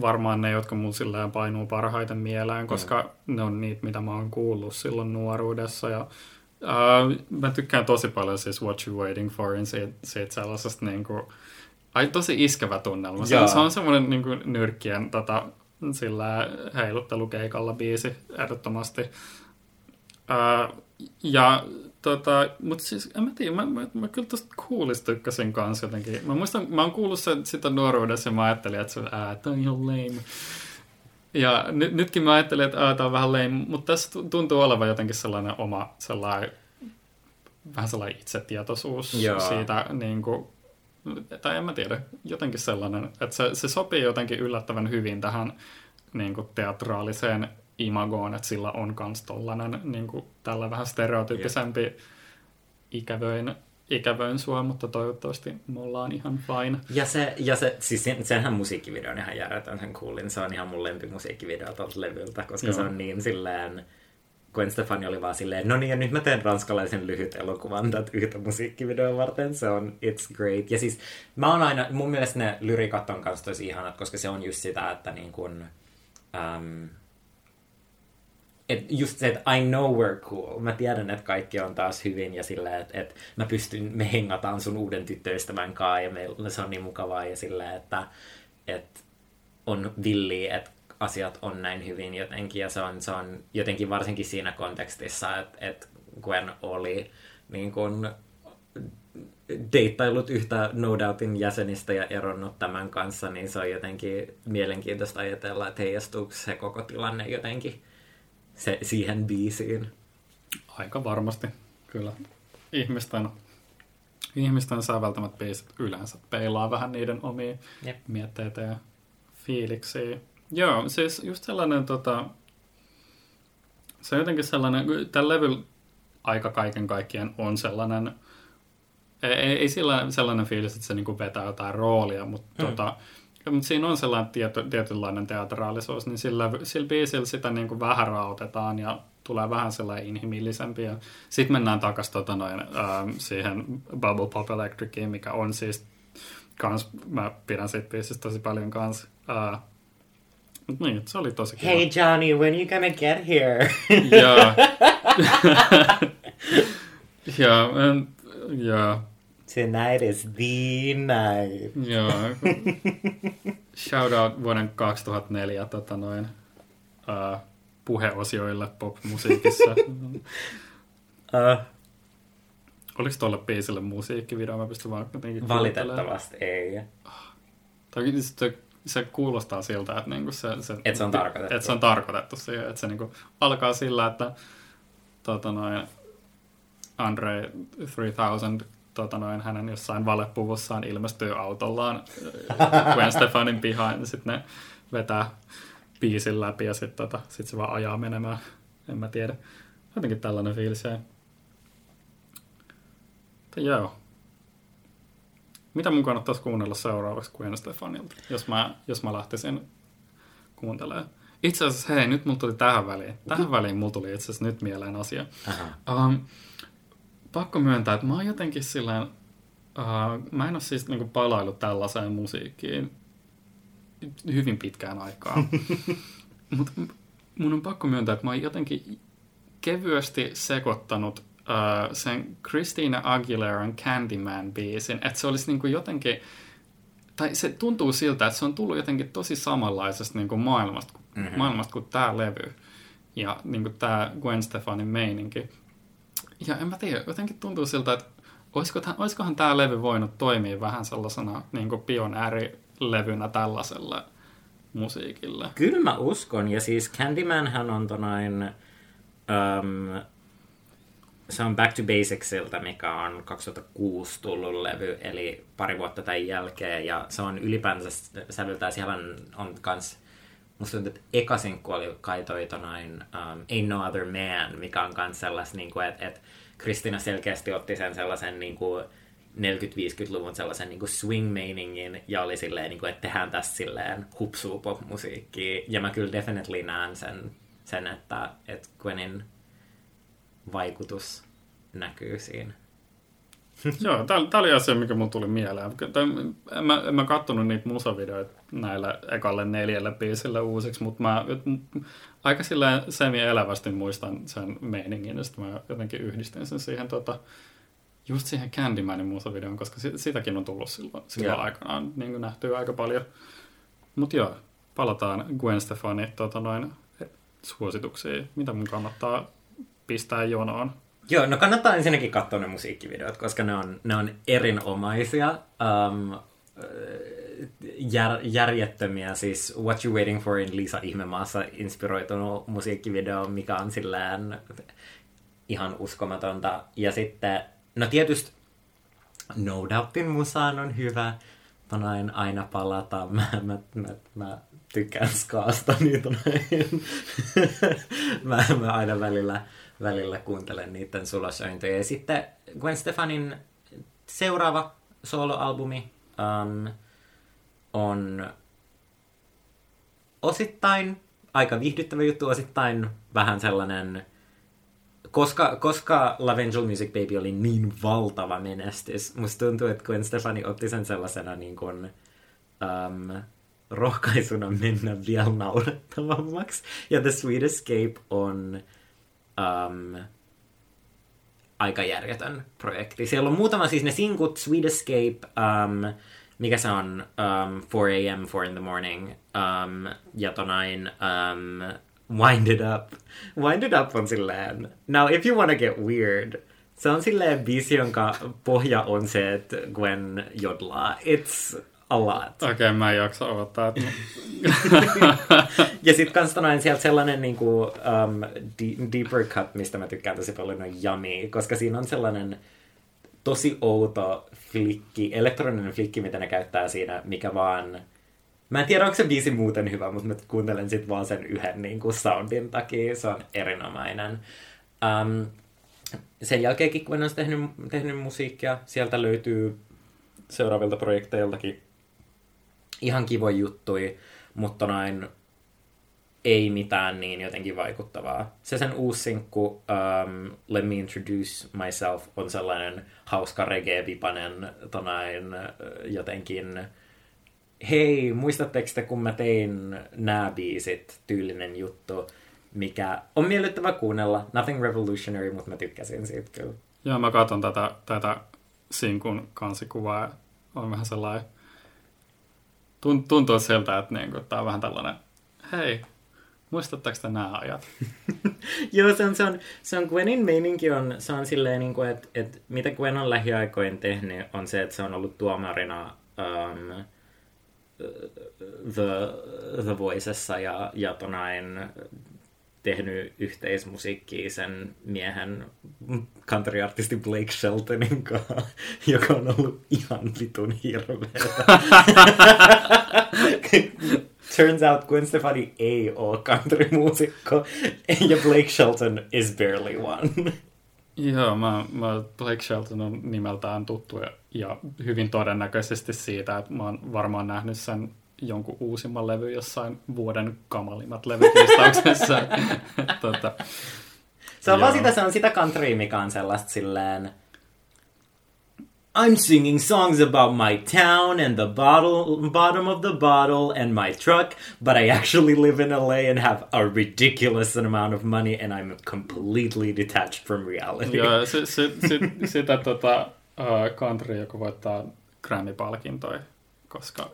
varmaan ne, jotka mulla sillä painuu parhaiten mieleen, koska mm. ne on niitä, mitä mä oon kuullut silloin nuoruudessa. Ja, uh, mä tykkään tosi paljon siis What You Waiting For, in siitä, siitä sellaisesta niin kuin, ai, tosi iskävä tunnelma. Se, se on semmoinen niin kuin, nyrkkien tota, sillä heiluttelukeikalla biisi ehdottomasti. Uh, ja tota, mutta siis en mä tiedä, mä, mä, mä kyllä tosta kuulista tykkäsin kanssa jotenkin. Mä muistan, mä oon kuullut sen, sitä nuoruudessa ja mä ajattelin, että se ää, tää on ihan lame. Ja nyt, nytkin mä ajattelin, että ää, tää on vähän lame, mutta tässä tu- tuntuu olevan jotenkin sellainen oma sellainen, vähän sellainen itsetietoisuus Joo. siitä, niin kuin, tai en mä tiedä, jotenkin sellainen, että se, se sopii jotenkin yllättävän hyvin tähän niin kuin teatraaliseen imagoon, että sillä on kans tollanen niin kuin, tällä vähän stereotyyppisempi ikävöin, ikävöin sua, mutta toivottavasti me ollaan ihan fine. Ja, se, ja se, siis sen, senhän musiikkivideo on ihan järjetön, sen kuulin. Se on ihan mun lempimusiikkivideo tuolta levyltä, koska Joo. se on niin silleen... Gwen Stefani oli vaan silleen, no niin, ja nyt mä teen ranskalaisen lyhyt elokuvan tätä yhtä musiikkivideoa varten. Se on, it's great. Ja siis mä oon aina, mun mielestä ne lyrikat on kanssa tosi ihanat, koska se on just sitä, että niin kun, um, et just se, että I know we're cool. Mä tiedän, että kaikki on taas hyvin ja sillä, että, että mä pystyn, me hengataan sun uuden tyttöystävän kanssa ja meillä se on niin mukavaa ja sillä, että, että on villiä, että asiat on näin hyvin jotenkin ja se on, se on jotenkin varsinkin siinä kontekstissa, että, että Gwen oli niin kuin deittailut yhtä No Doubtin jäsenistä ja eronnut tämän kanssa, niin se on jotenkin mielenkiintoista ajatella, että heijastuuko se koko tilanne jotenkin se, siihen biisiin. Aika varmasti, kyllä. Ihmisten, ihmisten säveltämät biisit yleensä peilaa vähän niiden omia Jep. mietteitä ja fiiliksiä. Joo, siis just sellainen, tota, se on jotenkin sellainen, tällä levyllä aika kaiken kaikkiaan on sellainen, ei, ei ei sillä, sellainen fiilis, että se niinku vetää jotain roolia, mutta Mm. tota, mutta siinä on sellainen tietty, tietynlainen teatraalisuus, niin sillä, sillä biisillä sitä niinku vähän rautetaan ja tulee vähän sellainen inhimillisempi. Ja sitten mennään takaisin tota noin, ähm, siihen Bubble Pop Electriciin, mikä on siis kans, mä pidän siitä biisistä tosi paljon kans. Äh, mut niin, se oli tosi kiva. Hey Johnny, when you gonna get here? Ja, en- ja, Tonight is the night. ja. Shout out vuoden 2004 tota noin, uh, puheosioille pop-musiikissa. Uh, Oliko tuolle biisille musiikkivideo? Mä pystyn vaan jotenkin valitettavasti ei. Tai se, se kuulostaa siltä, että niinku se, se, Et se on tarkoitettu. Että se on tarkoitettu siihen, että se niinku alkaa sillä, että tota noin, Andre 3000 tota noin, hänen jossain valepuvussaan ilmestyy autollaan Gwen Stefanin pihaan ja sitten ne vetää biisin läpi ja sitten tota, sit se vaan ajaa menemään. En mä tiedä. Jotenkin tällainen fiilis jäi. Mutta joo. Mitä mun kannattaisi kuunnella seuraavaksi Gwen Stefanilta, jos mä, jos mä lähtisin kuuntelemaan? Itse asiassa, hei, nyt mulla tuli tähän väliin. Tähän väliin mulla tuli itse asiassa nyt mieleen asia. Um, pakko myöntää, että mä oon jotenkin silleen, uh, mä en ole siis niinku palaillut tällaiseen musiikkiin hyvin pitkään aikaan. Mutta mun on pakko myöntää, että mä oon jotenkin kevyesti sekoittanut uh, sen Christina Aguileran Candyman-biisin, että se olisi niinku jotenkin, tai se tuntuu siltä, että se on tullut jotenkin tosi samanlaisesta niinku maailmasta, Mhm. mm-hmm. maailmasta kuin tämä levy. Ja niin kuin tämä Gwen Stefanin meininki. Ja en mä tiedä, jotenkin tuntuu siltä, että olisikohan, olisikohan tämä levy voinut toimia vähän sellaisena niin pionäärilevynä tällaisella musiikilla. Kyllä mä uskon, ja siis Candymanhän on tonain, um, se on Back to Basicsilta, mikä on 2006 tullut levy, eli pari vuotta tämän jälkeen, ja se on ylipäänsä sävyltää siellä on kans musta tuntuu, että eka sinkku oli kai toi tonain um, Ain't No Other Man, mikä on kans sellas, niin kuin, että et Kristina selkeästi otti sen sellaisen niin kuin 40-50-luvun sellaisen niin swing-meiningin ja oli silleen, niin kuin, että tehdään tässä silleen hupsuu pop-musiikkia. Ja mä kyllä definitely näen sen, sen että, että Gwenin vaikutus näkyy siinä. Joo, tämä oli asia, mikä mun tuli mieleen. En mä, en mä kattonut niitä musavideoita näillä ekalle neljälle biisille uusiksi, mutta mä aika silleen semi-elävästi muistan sen meiningin, ja sitten mä jotenkin yhdistin sen siihen tota, just siihen Candymanin musavideon, koska sitäkin on tullut silloin, silloin yeah. aikanaan niin nähty aika paljon. Mutta joo, palataan Gwen Stefani tota noin, suosituksiin. Mitä mun kannattaa pistää jonoon? Joo, no kannattaa ensinnäkin katsoa ne musiikkivideot, koska ne on, ne on erinomaisia. Um, jär, järjettömiä, siis What You Waiting For in Lisa Ihmemaassa inspiroitunut musiikkivideo, mikä on sillään ihan uskomatonta. Ja sitten, no tietysti No Doubtin musaan on hyvä, tonain aina palata. Mä, mä, mä, mä tykkään skaasta, niin mä, mä aina välillä välillä kuuntelen niiden sulosointoja. Ja sitten Gwen Stefanin seuraava soloalbumi um, on osittain aika viihdyttävä juttu, osittain vähän sellainen, koska, koska Love Angel Music Baby oli niin valtava menestys, musta tuntuu, että Gwen Stefani otti sen sellaisena niin kuin, um, rohkaisuna mennä vielä naurettavammaksi. Ja The Sweet Escape on um, aika järjetön projekti. Siellä on muutama, siis ne sinkut, Sweet Escape, um, mikä se on, um, 4 a.m., 4 in the morning, um, ja tonain, um, Wind It Up. Wind It Up on silleen, now if you wanna get weird, se on silleen biisi, jonka pohja on se, että Gwen jodlaa. It's a lot. Okei, okay, mä en jaksa odottaa. ja sitten kans tonain sieltä sellainen niinku, um, de- deeper cut, mistä mä tykkään tosi paljon, on Yummy, koska siinä on sellainen tosi outo flikki, elektroninen flikki, mitä ne käyttää siinä, mikä vaan... Mä en tiedä, onko se biisi muuten hyvä, mutta mä kuuntelen sit vaan sen yhden niin kuin soundin takia. Se on erinomainen. Um, sen jälkeenkin, kun on tehnyt, tehnyt musiikkia, sieltä löytyy seuraavilta projekteiltakin ihan kivoja juttui, mutta näin ei mitään niin jotenkin vaikuttavaa. Se sen uusi sinkku, um, Let Me Introduce Myself, on sellainen hauska reggae-vipanen tonain jotenkin hei, muistatteko te, kun mä tein nämä biisit, tyylinen juttu, mikä on miellyttävä kuunnella. Nothing revolutionary, mutta mä tykkäsin siitä kyllä. Joo, mä katson tätä, tätä sinkun kansikuvaa. On vähän sellainen tuntuu siltä, että niinku, tämä on vähän tällainen, hei, muistatteko te nämä ajat? Joo, se on, se on, se on Gwenin meininki on, se on silleen, niin kuin, että, että mitä Gwen on lähiaikoin tehnyt, on se, että se on ollut tuomarina um, The, The Voicessa ja, ja tonain tehnyt yhteismusiikkia sen miehen countryartisti Blake Sheltonin kanssa, joka on ollut ihan vitun hirveä. Turns out Gwen Stefani ei ole countrymuusikko ja Blake Shelton is barely one. Joo, mä, mä Blake Shelton on nimeltään tuttu ja, ja hyvin todennäköisesti siitä, että mä oon varmaan nähnyt sen jonkun uusimman levy jossain vuoden kamalimmat levykistauksessa. tota, se on vaan sitä, se on sitä country, mikä on sellaista silleen... I'm singing songs about my town and the bottle, bottom of the bottle and my truck, but I actually live in LA and have a ridiculous amount of money and I'm completely detached from reality. Joo, se, se, se, sitä tota, uh, country, joka voittaa Grammy-palkintoja, koska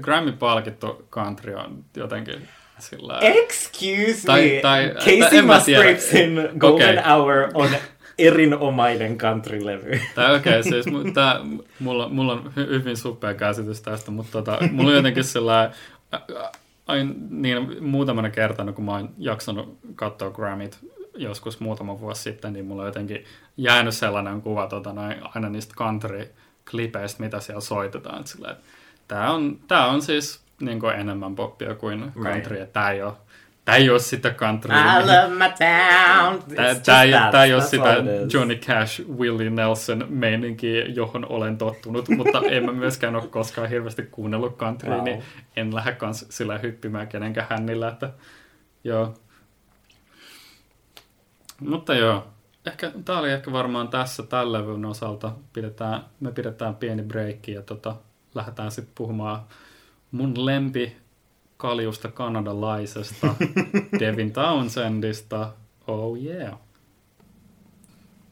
Grammy-palkittu country on jotenkin sillä... Excuse Tai- me. tai- Casey. Musgravesin Golden Okei. Hour on erinomainen countrylevy. Okei, okay, siis tää, mulla, mulla on hy- hyvin suppea käsitys tästä, mutta tota, mulla on jotenkin sellainen, aina niin muutamana kertana, kun mä oon jaksanut katsoa Grammit joskus muutama vuosi sitten, niin mulla on jotenkin jäänyt sellainen kuva tota, noin, aina niistä country-klipeistä, mitä siellä soitetaan. Sillä, että tää, on, tää on siis niin kuin enemmän poppia kuin country, Right. tää ei ole, tää ei ole sitä country. I love my town. Tää, ei, that. tää ei ole sitä. Johnny Cash, Willie Nelson meininkiä, johon olen tottunut, mutta en mä myöskään ole koskaan hirveästi kuunnellut countryä, Wow. niin en lähde kans sillä hyppimään kenenkään hännillä, että joo. Mutta joo, ehkä, tää oli ehkä varmaan tässä tämän levyn osalta. Pidetään, me pidetään pieni breikki ja tota, lähdetään sitten puhumaan mun lempi kaljusta kanadalaisesta Devin Townsendista. Oh yeah.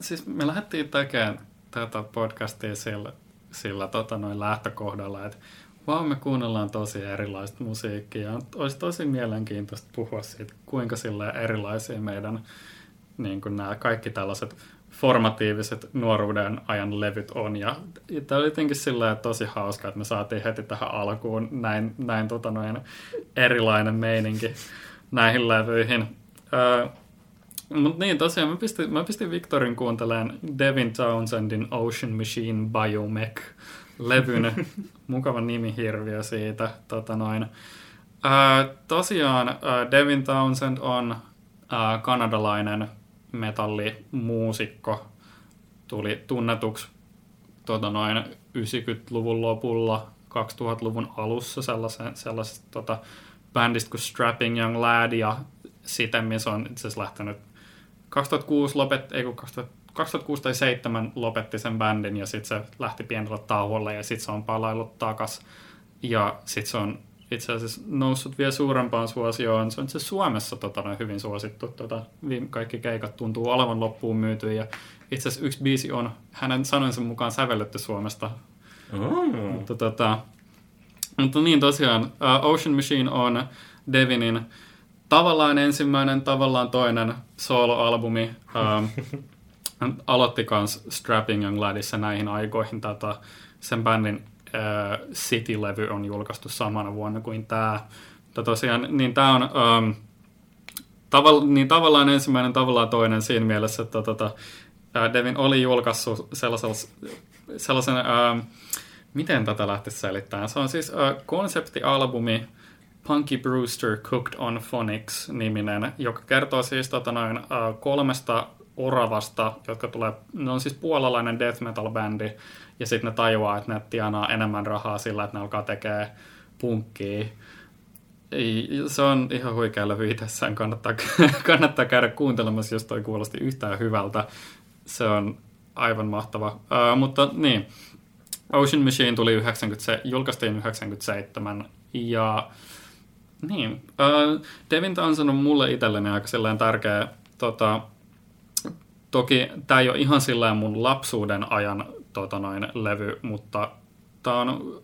Siis me lähdettiin tekemään tätä podcastia sillä, sillä tota, noin lähtökohdalla, että vaan me kuunnellaan tosi erilaista musiikkia. Olisi tosi mielenkiintoista puhua siitä, kuinka sillä erilaisia meidän niin kuin nämä kaikki tällaiset formatiiviset nuoruuden ajan levyt on. Ja tämä oli jotenkin sillä tosi hauska, että me saatiin heti tähän alkuun näin, näin tota noin erilainen meininki näihin levyihin. Öö, mutta niin, tosiaan mä pistin, mä pistin Victorin kuuntelemaan Devin Townsendin Ocean Machine Biomech levyn. Mukava nimihirviö siitä. Tota noin. Ää, tosiaan Devin Townsend on ää, kanadalainen metallimuusikko. Tuli tunnetuksi tota noin 90-luvun lopulla, 2000-luvun alussa sellaisesta tota, bändistä kuin Strapping Young Lad ja sitten se on itse asiassa lähtenyt 2006 lopet, ei kun 2000, 2006 tai 2007 lopetti sen bändin ja sitten se lähti pienellä tauolle ja sitten se on palaillut takas. Ja sitten se on itse asiassa noussut vielä suurempaan suosioon. Se on itse Suomessa tota, hyvin suosittu. Tota, viime, kaikki keikat tuntuu olevan loppuun myyty ja itse asiassa yksi biisi on hänen sanojensa mukaan sävelletty Suomesta. Mm. Mutta, tota, mutta niin tosiaan, uh, Ocean Machine on Devinin tavallaan ensimmäinen, tavallaan toinen soloalbumi. Um, hän aloitti kans Strapping Young Ladissa näihin aikoihin. Tätä, sen bändin uh, City-levy on julkaistu samana vuonna kuin tämä. Mutta tosiaan, niin tämä on um, tavall, niin tavallaan ensimmäinen, tavallaan toinen siinä mielessä, että tota, uh, Devin oli julkaissut sellaisen, sellaisen uh, miten tätä lähtisi selittämään? Se on siis uh, konseptialbumi Punky Brewster Cooked on Phonics niminen, joka kertoo siis tota noin, kolmesta oravasta, jotka tulee, ne on siis puolalainen death metal bändi, ja sitten ne tajuaa, että ne tienaa enemmän rahaa sillä, että ne alkaa tekee. Ei, Se on ihan huikea levy itsessään, kannattaa, kannattaa käydä kuuntelemassa, jos toi kuulosti yhtään hyvältä. Se on aivan mahtava. Uh, mutta niin, Ocean Machine tuli 90, julkaistiin 97 ja niin, uh, Devin Townsend on mulle itselleni aika sellainen tärkeä, tota, toki tämä ei ole ihan sillä mun lapsuuden ajan tota noin, levy, mutta tämä on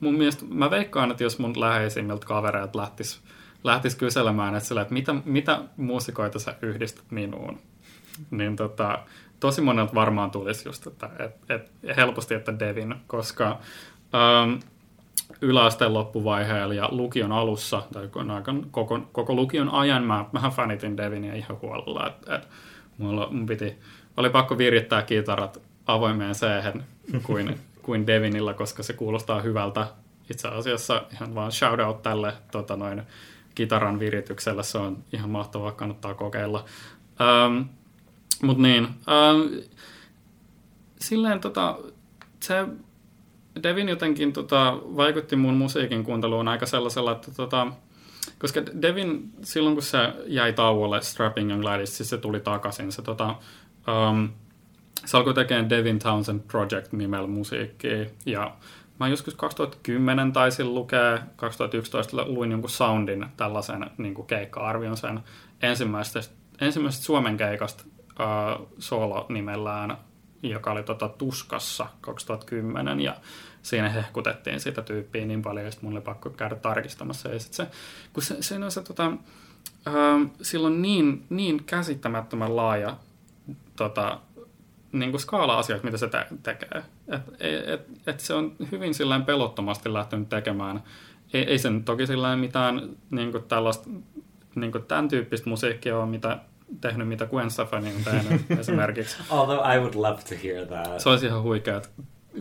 mun mielestä, mä veikkaan, että jos mun läheisimmiltä kavereilta lähtis, lähtis kyselemään, että, sillä, että mitä, mitä muusikoita sä yhdistät minuun, niin tota, tosi monelta varmaan tulisi just, että et, et, helposti, että Devin, koska ähm, yläasteen loppuvaiheella ja lukion alussa, tai koko, koko lukion ajan mä vähän fanitin Devinia ihan huolella, että et, mulla, mun piti, oli pakko virittää kitarat avoimeen c kuin, kuin Devinilla, koska se kuulostaa hyvältä. Itse asiassa ihan vaan shout out tälle tota noin, kitaran viritykselle, se on ihan mahtavaa, kannattaa kokeilla. Ähm, Mutta niin, ähm, silleen tota, se Devin jotenkin tota, vaikutti mun musiikin kuunteluun aika sellaisella, että tota, koska Devin silloin kun se jäi tauolle Strapping Young Ladista, siis se tuli takaisin, se, tota, um, se alkoi tekemään Devin Townsend Project nimellä musiikkia ja mä joskus 2010 taisin lukea, 2011 luin jonkun soundin tällaisen niin keikka-arvion sen ensimmäisestä, ensimmäisestä Suomen keikasta uh, solo nimellään joka oli tota Tuskassa 2010, ja siinä hehkutettiin sitä tyyppiä niin paljon, että mulla oli pakko käydä tarkistamassa. Ja sit se, kun se, se, se, tota, ää, silloin niin, niin käsittämättömän laaja tota, niin kuin skaala asioita, mitä se te- tekee. Et, et, et se on hyvin sillä pelottomasti lähtenyt tekemään. Ei, ei sen toki sillä mitään niin kuin tällaista, niin kuin tämän tyyppistä musiikkia ole, mitä tehnyt, mitä Gwen Stefani on tehnyt esimerkiksi. Although I would love to hear that. Se olisi ihan huikea, että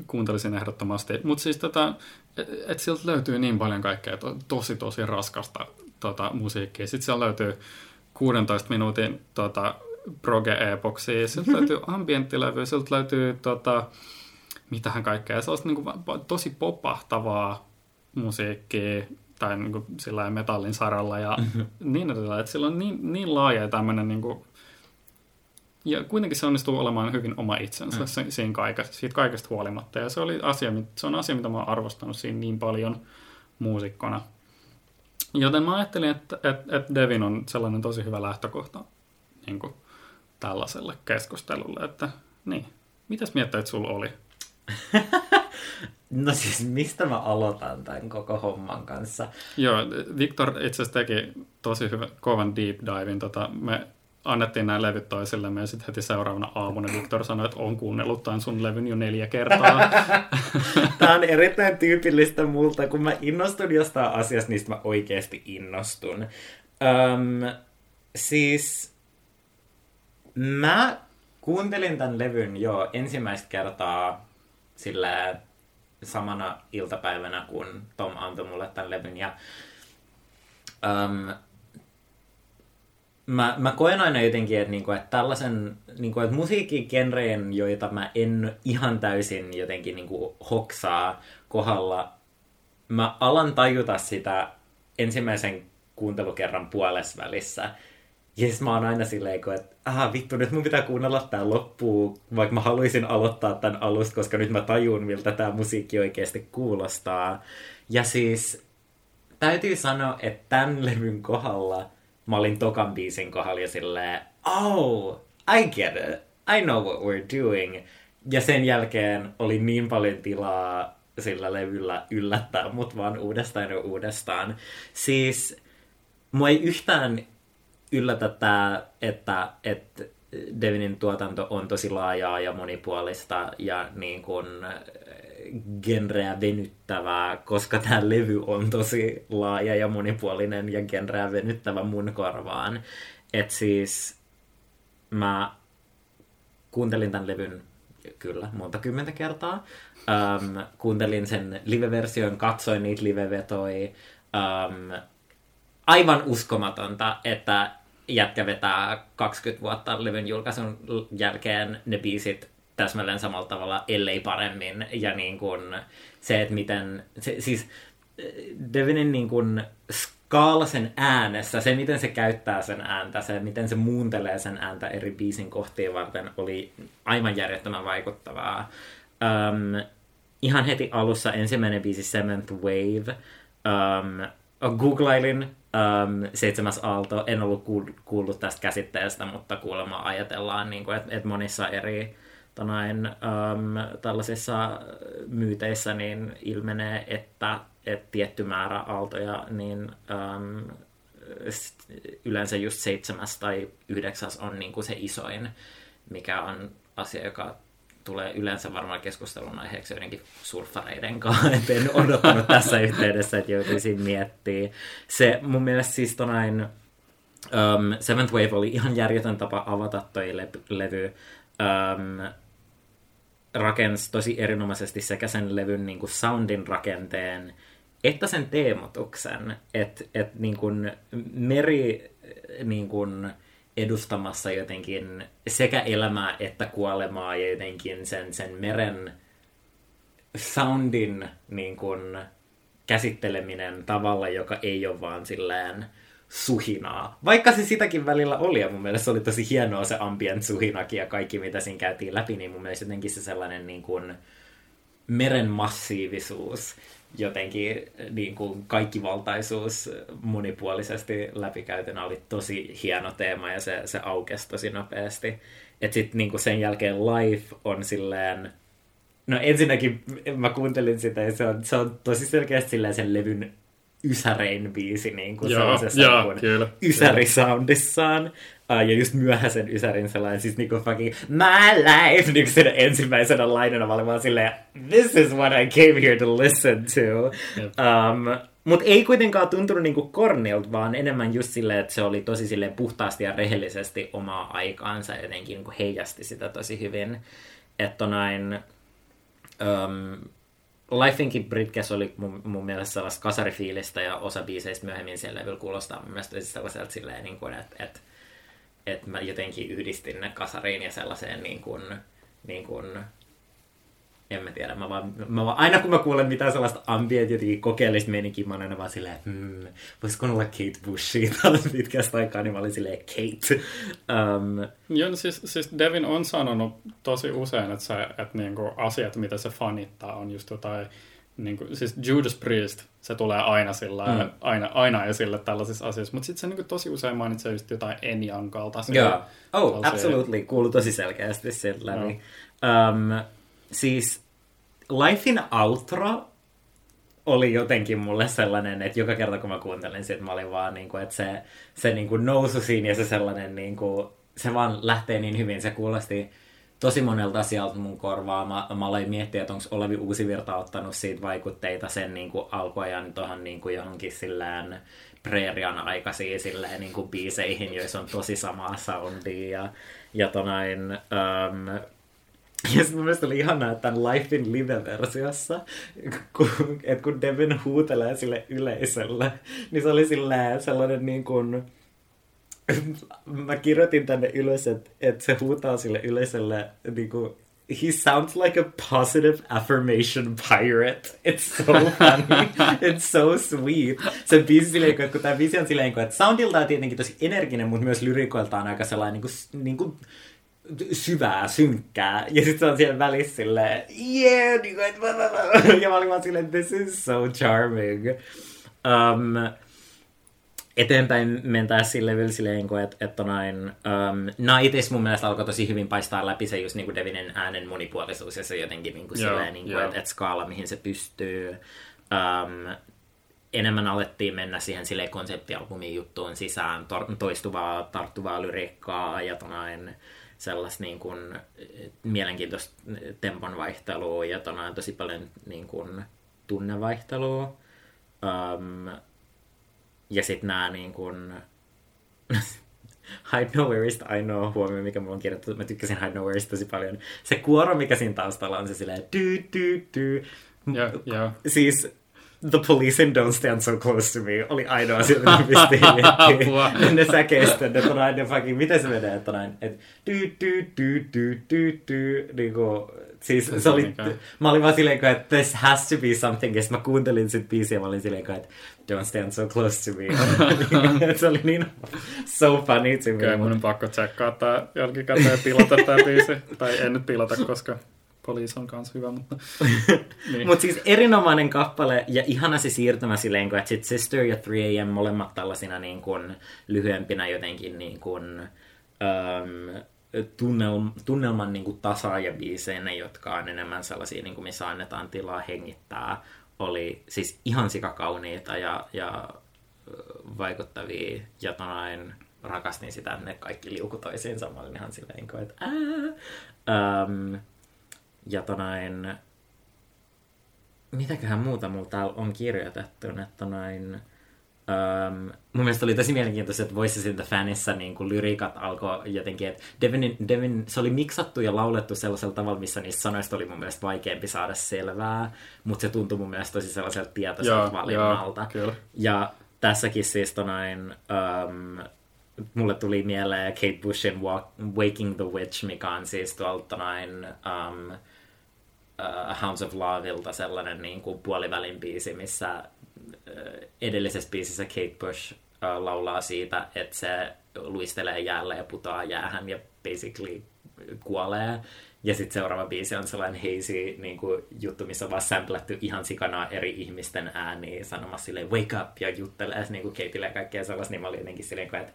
kuuntelisin ehdottomasti. Mutta siis tota, että et sieltä löytyy niin paljon kaikkea to, tosi tosi raskasta tota, musiikkia. Sitten siellä löytyy 16 minuutin tota, proge-epoksia, sieltä löytyy ambienttilevyä, sieltä löytyy tota, mitähän kaikkea, sellaista niin kuin, tosi popahtavaa musiikkia, tai niin kuin, sillä metallin saralla ja niin edelleen, että sillä on niin, niin laaja tämmöinen niin kuin, ja kuitenkin se onnistuu olemaan hyvin oma itsensä mm. siinä kaikesta, siitä kaikesta huolimatta. Ja se, oli asia, se on asia, mitä mä oon arvostanut siinä niin paljon muusikkona. Joten mä ajattelin, että, että, että Devin on sellainen tosi hyvä lähtökohta niin kuin tällaiselle keskustelulle. Että niin, mitäs mietteet sulla oli? No siis mistä mä aloitan tämän koko homman kanssa? Joo, Victor itse asiassa teki tosi hyvä, kovan deep divin. Tota, me annettiin nämä levyt toisillemme ja sitten heti seuraavana aamuna Victor sanoi, että on kuunnellut tämän sun levyn jo neljä kertaa. Tämä on erittäin tyypillistä multa, kun mä innostun jostain asiasta, niistä mä oikeasti innostun. Öm, siis mä kuuntelin tämän levyn jo ensimmäistä kertaa sillä samana iltapäivänä, kun Tom antoi mulle tämän levyn. Ja, um, mä, mä koen aina jotenkin, että, niinku, että tällaisen niinku, että musiikkigenreen, joita mä en ihan täysin jotenkin niinku, hoksaa kohdalla, mä alan tajuta sitä ensimmäisen kuuntelukerran puolessa välissä. Siis mä oon aina silleen, että aha vittu, nyt mun pitää kuunnella tää loppuun, vaikka mä haluaisin aloittaa tämän alusta, koska nyt mä tajun, miltä tämä musiikki oikeasti kuulostaa. Ja siis täytyy sanoa, että tämän levyn kohdalla mä olin tokan biisin kohdalla ja silleen, oh, I get it, I know what we're doing. Ja sen jälkeen oli niin paljon tilaa sillä levyllä yllättää mut vaan uudestaan ja uudestaan. Siis mua ei yhtään yllätä tämä, että, että Devinin tuotanto on tosi laajaa ja monipuolista ja niin kuin genreä venyttävää, koska tämä levy on tosi laaja ja monipuolinen ja genreä venyttävä mun korvaan. Et siis mä kuuntelin tämän levyn kyllä monta kymmentä kertaa. Um, kuuntelin sen live-version, katsoin niitä live-vetoi. Um, aivan uskomatonta, että jätkä vetää 20 vuotta levyn julkaisun jälkeen ne biisit täsmälleen samalla tavalla, ellei paremmin. Ja niin kuin se, että miten, se, siis Devinin niin kuin skaala sen äänessä, se miten se käyttää sen ääntä, se miten se muuntelee sen ääntä eri biisin kohtiin varten oli aivan järjettömän vaikuttavaa. Um, ihan heti alussa ensimmäinen biisi Seventh Wave. Um, googlailin um, seitsemäs aalto, en ollut kuullut tästä käsitteestä, mutta kuulemma ajatellaan, niin että, että monissa eri tonain, um, tällaisissa myyteissä niin ilmenee, että, että tietty määrä aaltoja, niin um, yleensä just seitsemäs tai yhdeksäs on niin kuin se isoin, mikä on asia, joka tulee yleensä varmaan keskustelun aiheeksi joidenkin surffareiden kanssa, et en odottanut tässä yhteydessä, että joutuisin miettimään. Se mun mielestä siis tonain um, Seventh Wave oli ihan järjetön tapa avata toi le- levy. Um, rakensi tosi erinomaisesti sekä sen levyn niin kuin soundin rakenteen, että sen teemotuksen. Että et, niin meri niin kuin, edustamassa jotenkin sekä elämää että kuolemaa ja jotenkin sen, sen meren soundin niin kuin, käsitteleminen tavalla, joka ei ole vaan silleen suhinaa. Vaikka se sitäkin välillä oli, ja mun mielestä se oli tosi hienoa se ambient suhinakin ja kaikki, mitä siinä käytiin läpi, niin mun mielestä jotenkin se sellainen niin kuin, meren massiivisuus jotenkin niin kuin kaikkivaltaisuus monipuolisesti läpikäytönä oli tosi hieno teema ja se, se aukesi tosi nopeasti. Että sitten niin sen jälkeen Life on silleen, no ensinnäkin mä kuuntelin sitä ja se on, se on tosi selkeästi silleen sen levyn ysärein biisi niin kuin Joo, sellaisessa joo, niin kuin kyllä. ysärisoundissaan. Uh, ja just myöhäisen ysärin sellainen, siis niinku fucking my life, niinku sen ensimmäisenä lainana mä olin vaan silleen, this is what I came here to listen to. Jep. Um, Mutta ei kuitenkaan tuntunut niinku kornilta, vaan enemmän just silleen, että se oli tosi silleen puhtaasti ja rehellisesti omaa aikaansa jotenkin niinku heijasti sitä tosi hyvin. Että näin, um, Lifeinkin Britkes oli mun, mun mielestä sellaista kasarifiilistä ja osa biiseistä myöhemmin siellä levyllä kuulostaa mun mielestä sellaiselta silleen, niin kuin, että, että, että mä jotenkin yhdistin ne kasariin ja sellaiseen niin kuin, niin kuin, en mä tiedä, mä vaan, mä vaan, aina kun mä kuulen mitään sellaista ambient jotenkin kokeellista meininkiä, mä oon aina vaan silleen, hmm, voisiko olla Kate Bushia taas pitkästä aikaa, niin mä olin silleen, Kate. Um, Joo, no siis, siis Devin on sanonut tosi usein, että, se, että niinku asiat, mitä se fanittaa, on just jotain, niinku, siis Judas Priest, se tulee aina, sillä, Mm. aina, aina esille tällaisissa asioissa, mutta sitten se niinku tosi usein mainitsee just jotain Enjan kaltaisia. Joo. Oh, tällaisia- absolutely. Kuuluu tosi selkeästi sieltä läpi. Um, siis Lifein outro oli jotenkin mulle sellainen, että joka kerta kun mä kuuntelin sitä, mä olin vaan niin kuin, että se, se niin kuin nousu siinä ja se sellainen, niin kuin, se vaan lähtee niin hyvin, se kuulosti tosi monelta asialta mun korvaa. Mä, mä aloin miettiä, että onko Olavi Uusivirta ottanut siitä vaikutteita sen niin kuin alkuajan tuohon niin kuin johonkin sillään preerian aikaisiin silleen, niin kuin biiseihin, joissa on tosi samaa soundia. Ja, ja tonain, um, ja sitten mun mielestä oli ihanaa, että tämän Lifein live-versiossa, kun, että kun Devin huutelee sille yleisölle, niin se oli silleen sellainen niin kuin, mä kirjoitin tänne ylös, että, että se huutaa sille yleisölle niin kuin, he sounds like a positive affirmation pirate. It's so funny. It's so sweet. Se biisi silleen, kun- kun tämä biisi on silleen, että soundiltaan tietenkin tosi energinen, mutta myös lyrikoiltaan aika sellainen niin kuin, niin kuin syvää, synkkää. Ja sitten se on siellä välissä silleen, yeah, niin kuin, ja mä olin vaan silleen, this is so charming. Um, eteenpäin mentää sille levyllä silleen, kun, että, että noin, um, Nightis mun mielestä alkoi tosi hyvin paistaa läpi se just niin kuin Devinin äänen monipuolisuus ja se jotenkin niin kuin Joo, silleen, niin joo. että, että skaala, mihin se pystyy. Um, enemmän alettiin mennä siihen sille konseptialbumin juttuun sisään, tor- toistuvaa, tarttuvaa lyriikkaa ja tonain, sellaista niin kuin, mielenkiintoista tempon vaihtelua ja tonain, tosi paljon niin kuin, tunnevaihtelua. Um, ja sitten nämä niin kuin... Hide Nowhereista ainoa huomio, mikä mulla on kirjoittu, mä tykkäsin Hide Nowhereista tosi paljon. Se kuoro, mikä siinä taustalla on, se silleen dy, dy, dy. Joo, joo. Siis The Police in Don't Stand So Close to Me oli ainoa asia, mitä pistiin Apua. miettimään. Ne säkeistä, ne on aina fucking, miten se menee, että on aina, että dy, dy, dy, dy, dy, dy, niinku, siis se oli, mä olin vaan silleen, että this has to be something, ja mä kuuntelin sit biisiä, ja mä olin silleen, että don't stand so close to me. se oli niin so funny to me. Kyllä mun on pakko tsekkaa tää jälkikäteen ja pilata tää biisi. Tai en nyt pilata, koska poliisi on kans hyvä, mutta... Niin. Mutta siis erinomainen kappale ja ihana se siirtymä silleen, kun, että sit Sister ja 3AM molemmat tällaisina niin kuin, lyhyempinä jotenkin niin kuin, äm, tunnel, tunnelman niin tasaajabiiseinä, jotka on enemmän sellaisia, niin kuin, missä annetaan tilaa hengittää, oli siis ihan sikakauniita ja, ja vaikuttavia ja tonain, rakastin sitä, että ne kaikki liuku toisiinsa. Mä olin ihan silleen, kuin, että ää. Ja tonain, mitäköhän muuta mulla täällä on kirjoitettu, että noin... Um, mun mielestä oli tosi mielenkiintoista, että Voices in the Fanissa niin kuin lyriikat alkoi jotenkin, että Devin, Devin, se oli miksattu ja laulettu sellaisella tavalla, missä niistä sanoista oli mun mielestä vaikeampi saada selvää, mutta se tuntui mun mielestä tosi sellaiselta tietoiselta Joo, valinnalta. kyllä. Ja tässäkin siis tonain, um, mulle tuli mieleen Kate Bushin Walk, Waking the Witch, mikä on siis tuolta noin um, uh, Hounds of Loveilta sellainen niin kuin puolivälin biisi, missä edellisessä biisissä Kate Bush laulaa siitä, että se luistelee jäällä ja putoaa jäähän ja basically kuolee. Ja sitten seuraava biisi on sellainen hazy niin juttu, missä on vaan samplattu ihan sikana eri ihmisten ääniä sanomassa silleen wake up ja juttelee niin kuin Kateille ja kaikkea sellaista, niin mä olin jotenkin silleen, että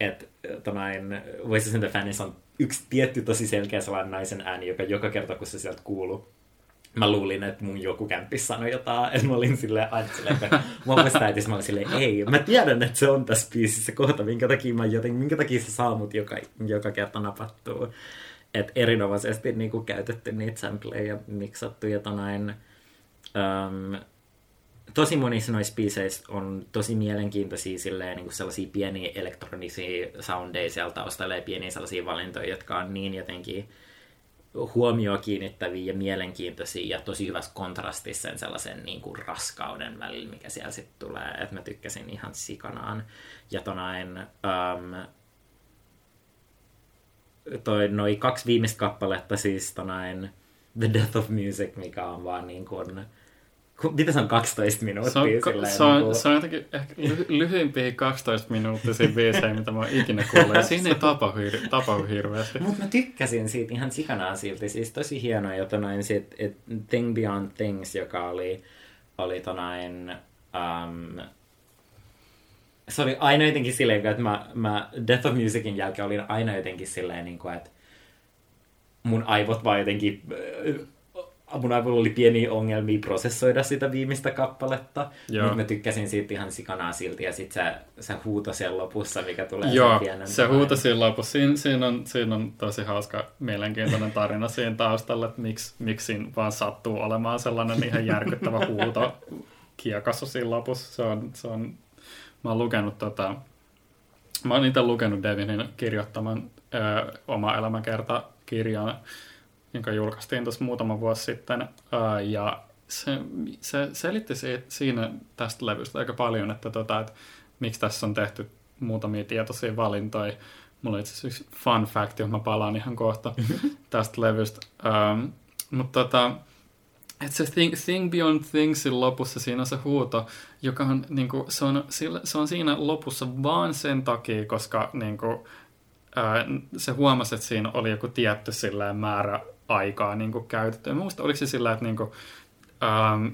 että tonain Voices in the Fans on yksi tietty tosi selkeä sellainen naisen ääni, joka joka kerta kun se sieltä kuuluu, mä luulin, että mun joku kämppis sanoi jotain, että mä olin silleen aina silleen, että was that? mä olin silleen, ei, mä tiedän, että se on tässä biisissä kohta, minkä takia mä joten, minkä takia se saa mut joka, joka kerta napattuu. Että erinomaisesti niin kuin, käytetty niitä sampleja ja miksattu ja tonain, um, tosi monissa noissa biiseistä on tosi mielenkiintoisia silleen, niin kuin sellaisia pieniä elektronisia soundeja sieltä taustalla ja pieniä sellaisia valintoja, jotka on niin jotenkin huomioon kiinnittäviä ja mielenkiintoisia ja tosi hyvässä kontrastissa sen sellaisen niin kuin raskauden välillä, mikä siellä sitten tulee. Että mä tykkäsin ihan sikanaan. Ja tonain, um, toi, noi kaksi viimeistä kappaletta, siis tonain The Death of Music, mikä on vaan niin kuin, mitä se on 12 minuuttia? Se on, silleen, se on, niin kuin... se on jotenkin ehkä lyhyimpiä 12 minuuttisia biisejä, mitä mä oon ikinä kuullut. Siinä ei tapahdu, tapahdu hirveästi. Mutta mä tykkäsin siitä ihan sikanaa silti. Siis tosi hienoa, jota noin sit, et Thing Beyond Things, joka oli, oli tonain, um, se oli aina jotenkin silleen, että mä, mä Death of Musicin jälkeen olin aina jotenkin silleen, niin kuin, että mun aivot vaan jotenkin mun aivoilla oli pieniä ongelmia prosessoida sitä viimeistä kappaletta, mutta mä tykkäsin siitä ihan sikanaa silti, ja sitten se, se huuto siellä lopussa, mikä tulee Joo, pienen se huuto siellä lopussa, siinä, siinä, on, siinä on tosi hauska, mielenkiintoinen tarina siinä taustalla, että miksi, miksi siinä vaan sattuu olemaan sellainen ihan järkyttävä huuto kiekassa siinä lopussa. Se on, se on, mä oon lukenut tota, mä oon itse lukenut Devinin kirjoittaman ö, oma elämäkerta kirjan, jonka julkaistiin tuossa muutama vuosi sitten. ja se, se selitti siinä tästä levystä aika paljon, että, tota, että miksi tässä on tehty muutamia tietoisia valintoja. Mulla on itse asiassa yksi fun fact, johon mä palaan ihan kohta tästä levystä. Um, mutta tota, että se thing, thing Beyond Thingsin lopussa siinä on se huuto, joka on, niinku, se on, se on siinä lopussa vaan sen takia, koska niinku, ää, se huomasi, että siinä oli joku tietty määrä aikaa niin kuin käytetty. En muista, oliko se sillä, että niin kuin, ähm,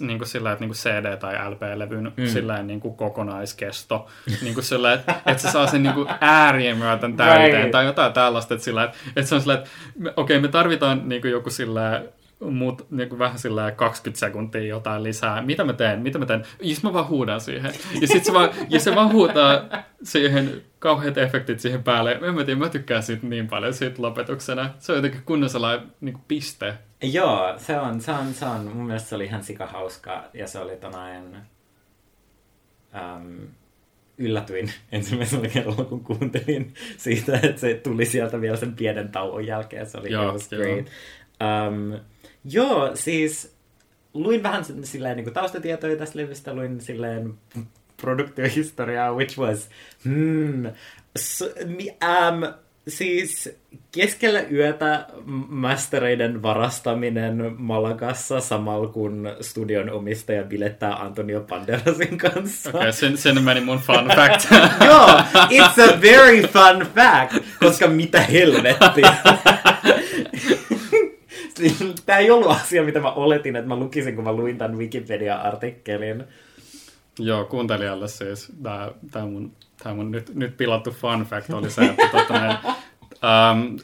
niin kuin sillä, että niin kuin CD- tai LP-levyn mm. sillä niin kuin kokonaiskesto, niin kuin sillä, että, että se saa sen niin kuin äärien myöten täyteen right. tai jotain tällaista, että, sillä, että, että se on sillä, että okei, okay, me tarvitaan niin kuin joku sillä mut niin vähän sillä 20 sekuntia jotain lisää. Mitä mä teen? Mitä mä teen? Jos mä vaan huudan siihen. Ja sit se vaan, ja se vaan huutaa siihen kauheat efektit siihen päälle. Mä en tiedä, mä tykkään siitä niin paljon siitä lopetuksena. Se on jotenkin kunnon sellainen niin kuin piste. Joo, se on, se on, se on, mun mielestä se oli ihan sika hauska ja se oli tonain, um, yllätyin ensimmäisellä kerralla, kun kuuntelin siitä, että se tuli sieltä vielä sen pienen tauon jälkeen. Se oli joo, great. Um, Joo, siis luin vähän silleen niin kuin taustatietoja tästä levystä, luin silleen produktiohistoriaa, which was, hmm, so, um, siis keskellä yötä mastereiden varastaminen Malagassa samalla kun studion omistaja bilettää Antonio Banderasin kanssa. Okei, okay, sen, sen meni mun fun fact. Joo, it's a very fun fact, koska mitä helvettiä. Tämä ei ollut asia, mitä mä oletin, että mä lukisin, kun mä luin tämän Wikipedia-artikkelin. Joo, kuuntelijalle siis tämä, tämä mun, tämä mun nyt, nyt pilattu fun fact oli se, että tota, ne, ähm,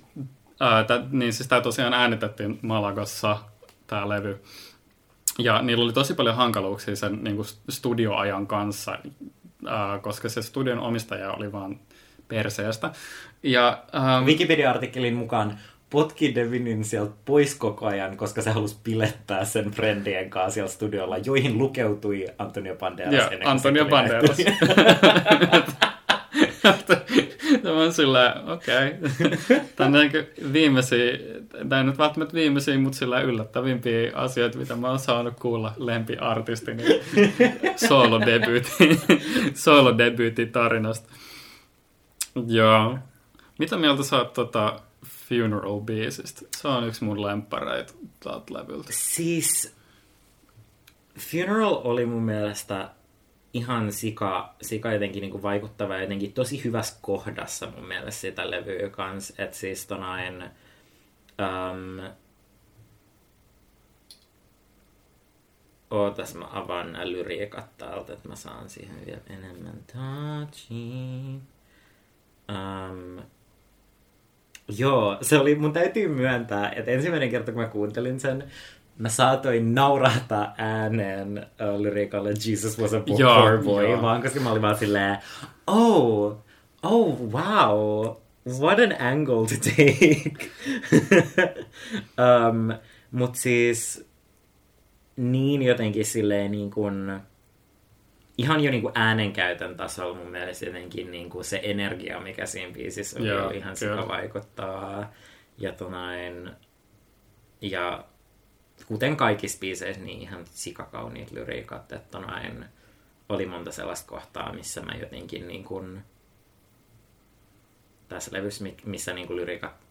äh, tä, niin siis tämä tosiaan äänitettiin Malagassa, tämä levy. Ja niillä oli tosi paljon hankaluuksia sen niin kuin studioajan kanssa, äh, koska se studion omistaja oli vaan perseestä. Ja, ähm, Wikipedia-artikkelin mukaan potki Devinin sieltä pois koko ajan, koska se halusi pilettää sen frendien kanssa siellä studiolla, joihin lukeutui Antonio Banderas. Joo, Antonio Banderas. Tämä on sillä, okei. Okay. Tämä on viimeisiä, tämä ei nyt välttämättä viimeisiä, mutta sillä yllättävimpiä asioita, mitä mä oon saanut kuulla lempiartistini soolodebyytin tarinasta. Joo. Mitä mieltä sä oot tota, Funeral biisistä. Se on yksi mun lemppareita tältä levyltä. Siis Funeral oli mun mielestä ihan sika, sika jotenkin niin kuin vaikuttava ja jotenkin tosi hyvässä kohdassa mun mielestä sitä levyä kanssa. Että siis tonain, Um, ootas, mä avaan nämä lyriikat täältä, että mä saan siihen vielä enemmän touchia. Um, joo, se oli, mun täytyy myöntää, että ensimmäinen kerta kun mä kuuntelin sen, mä saatoin naurahtaa ääneen uh, lyriikalle Jesus was a poor, Joo, poor boy, joo. vaan koska mä olin vaan silleen, oh, oh wow, what an angle to take. um, mut siis niin jotenkin silleen niin kuin, ihan jo niin kuin äänenkäytön tasolla mun mielestä jotenkin niin kuin se energia, mikä siinä biisissä oli, Joo, ihan sika vaikuttaa. Ja tonain, ja kuten kaikissa biiseissä, niin ihan sikakauniit lyriikat, että tonain, oli monta sellaista kohtaa, missä mä jotenkin niin kuin, tässä levyssä, mi- missä niin kuin lyriikat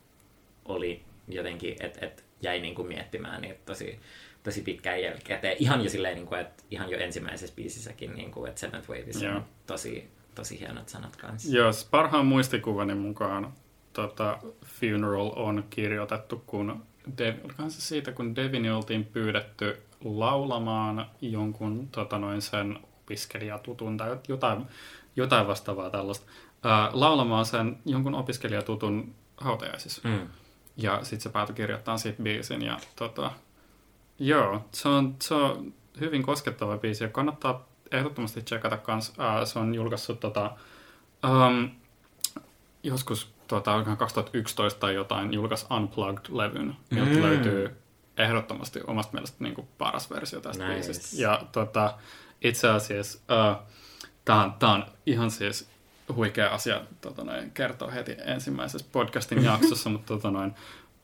oli jotenkin, että et jäi niin kuin miettimään niitä tosi, tosi pitkään jälkikäteen. Ihan jo silleen, niin kuin, että ihan jo ensimmäisessä biisissäkin, niin kuin, että Seventh Waveissa on tosi, tosi hienot sanat kanssa. Joo, siis parhaan muistikuvani mukaan tota, Funeral on kirjoitettu, kun Dev, se siitä, kun Devini oltiin pyydetty laulamaan jonkun tota, noin sen opiskelijatutun tai jotain, jotain vastaavaa tällaista, ää, laulamaan sen jonkun opiskelijatutun hautajaisissa. Mm. Ja sitten se päätyi kirjoittamaan siitä biisin. Ja, tota, joo, se on, se on hyvin koskettava biisi ja kannattaa ehdottomasti checkata kans. Ää, se on julkaissut tota, um, joskus tota, olikohan 2011 tai jotain, julkaisi Unplugged-levyn, miltä Mm. löytyy ehdottomasti omasta mielestä niin kuin paras versio tästä Nice. biisistä. Ja tota, itse asiassa uh, tämä on ihan siis huikea asia tota noin, kertoa heti ensimmäisessä podcastin jaksossa, mutta tota noin,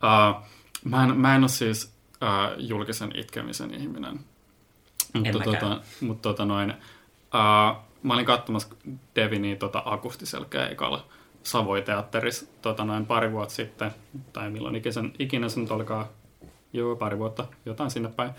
uh, mä, en, mä en ole siis uh, julkisen itkemisen ihminen. Mutta tota, mut tota noin, uh, mä olin katsomassa Devinia tota akustisella keikalla Savoiteatterissa tota noin pari vuotta sitten, tai milloin ikinä, ikinä se nyt olikaan, joo pari vuotta, jotain sinne päin.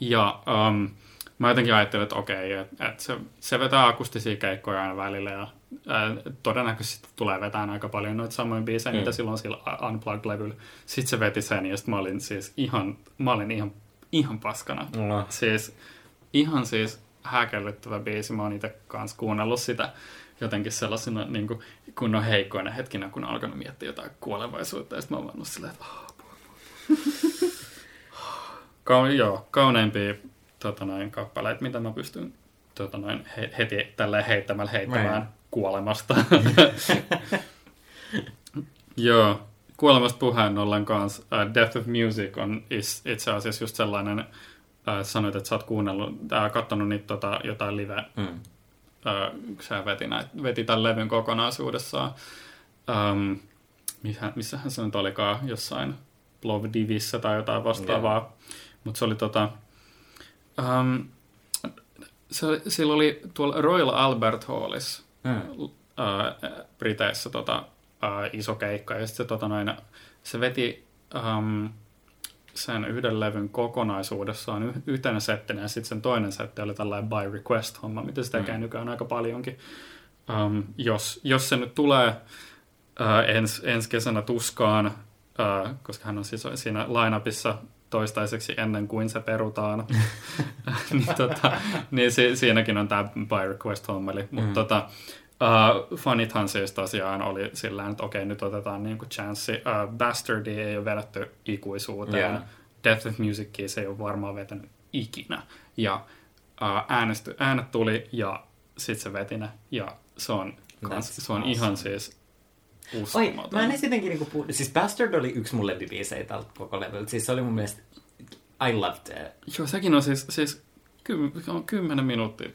Ja um, mä jotenkin ajattelin, että okei, että et se, se vetää akustisia keikkoja aina välillä ja ää, todennäköisesti tulee vetään aika paljon noita samoja biisejä, mm. mitä silloin sillä Unplugged-levyllä. Sitten se veti sen ja sitten mä olin siis ihan, mä olin ihan, ihan paskana. No. Siis ihan siis häkellyttävä biisi. Mä oon itse kanssa kuunnellut sitä jotenkin sellaisena niin kuin, kunnon heikkoina hetkinä, kun on alkanut miettiä jotain kuolevaisuutta. Ja sitten mä oon ollut silleen, että oh, apua, apua. Kaun, joo, kauneimpia tota noin, kappaleita, mitä mä pystyn tota noin, he, heti tälleen heittämällä heittämään Right. Kuolemasta. joo, kuolemasta puheen ollen kanssa uh, Death of Music on is, itse asiassa just sellainen, uh, sanoit, että sä oot kuunnellut, uh, kattonut niitä tota, jotain live, Mm. uh, sä veti, näit, veti tämän levyn kokonaisuudessaan. Um, missä, missähän se nyt olikaan, jossain Plovdivissä tai jotain vastaavaa. Mutta se oli tota... Um, se, sillä oli tuolla Royal Albert Hallissa Mm. uh, Briteissä tota, uh, iso keikka, ja sitten se, tota, noin, se veti um, sen yhden levyn kokonaisuudessaan y- yhtenä settinä, ja sitten sen toinen setti oli tällainen by request-homma, mitä se tekee mm. nykyään aika paljonkin. Um, jos, jos se nyt tulee uh, ens, ensi kesänä tuskaan, uh, koska hän on siis siinä lineupissa toistaiseksi ennen kuin se perutaan, niin, tota, niin si, siinäkin on tämä by request hommeli. Mutta Mm. tota, uh, fanithan siis tosiaan oli sillä että okei, nyt otetaan niinku chanssi. Uh, Bastardi ei ole vedetty ikuisuuteen. Yeah. Death of Musicia se ei ole varmaan vetänyt ikinä. Ja uh, äänesty, äänet tuli ja sitten se veti ne. Ja se on, kans, se on ihan siis Oi, uskomaton. mä en edes jotenkin niinku puhu... Siis Bastard oli yksi mun lempibiisejä tältä koko levyltä. Siis se oli mun mielestä... I loved it. Joo, sekin on siis, siis ky, on kymmenen minuuttia.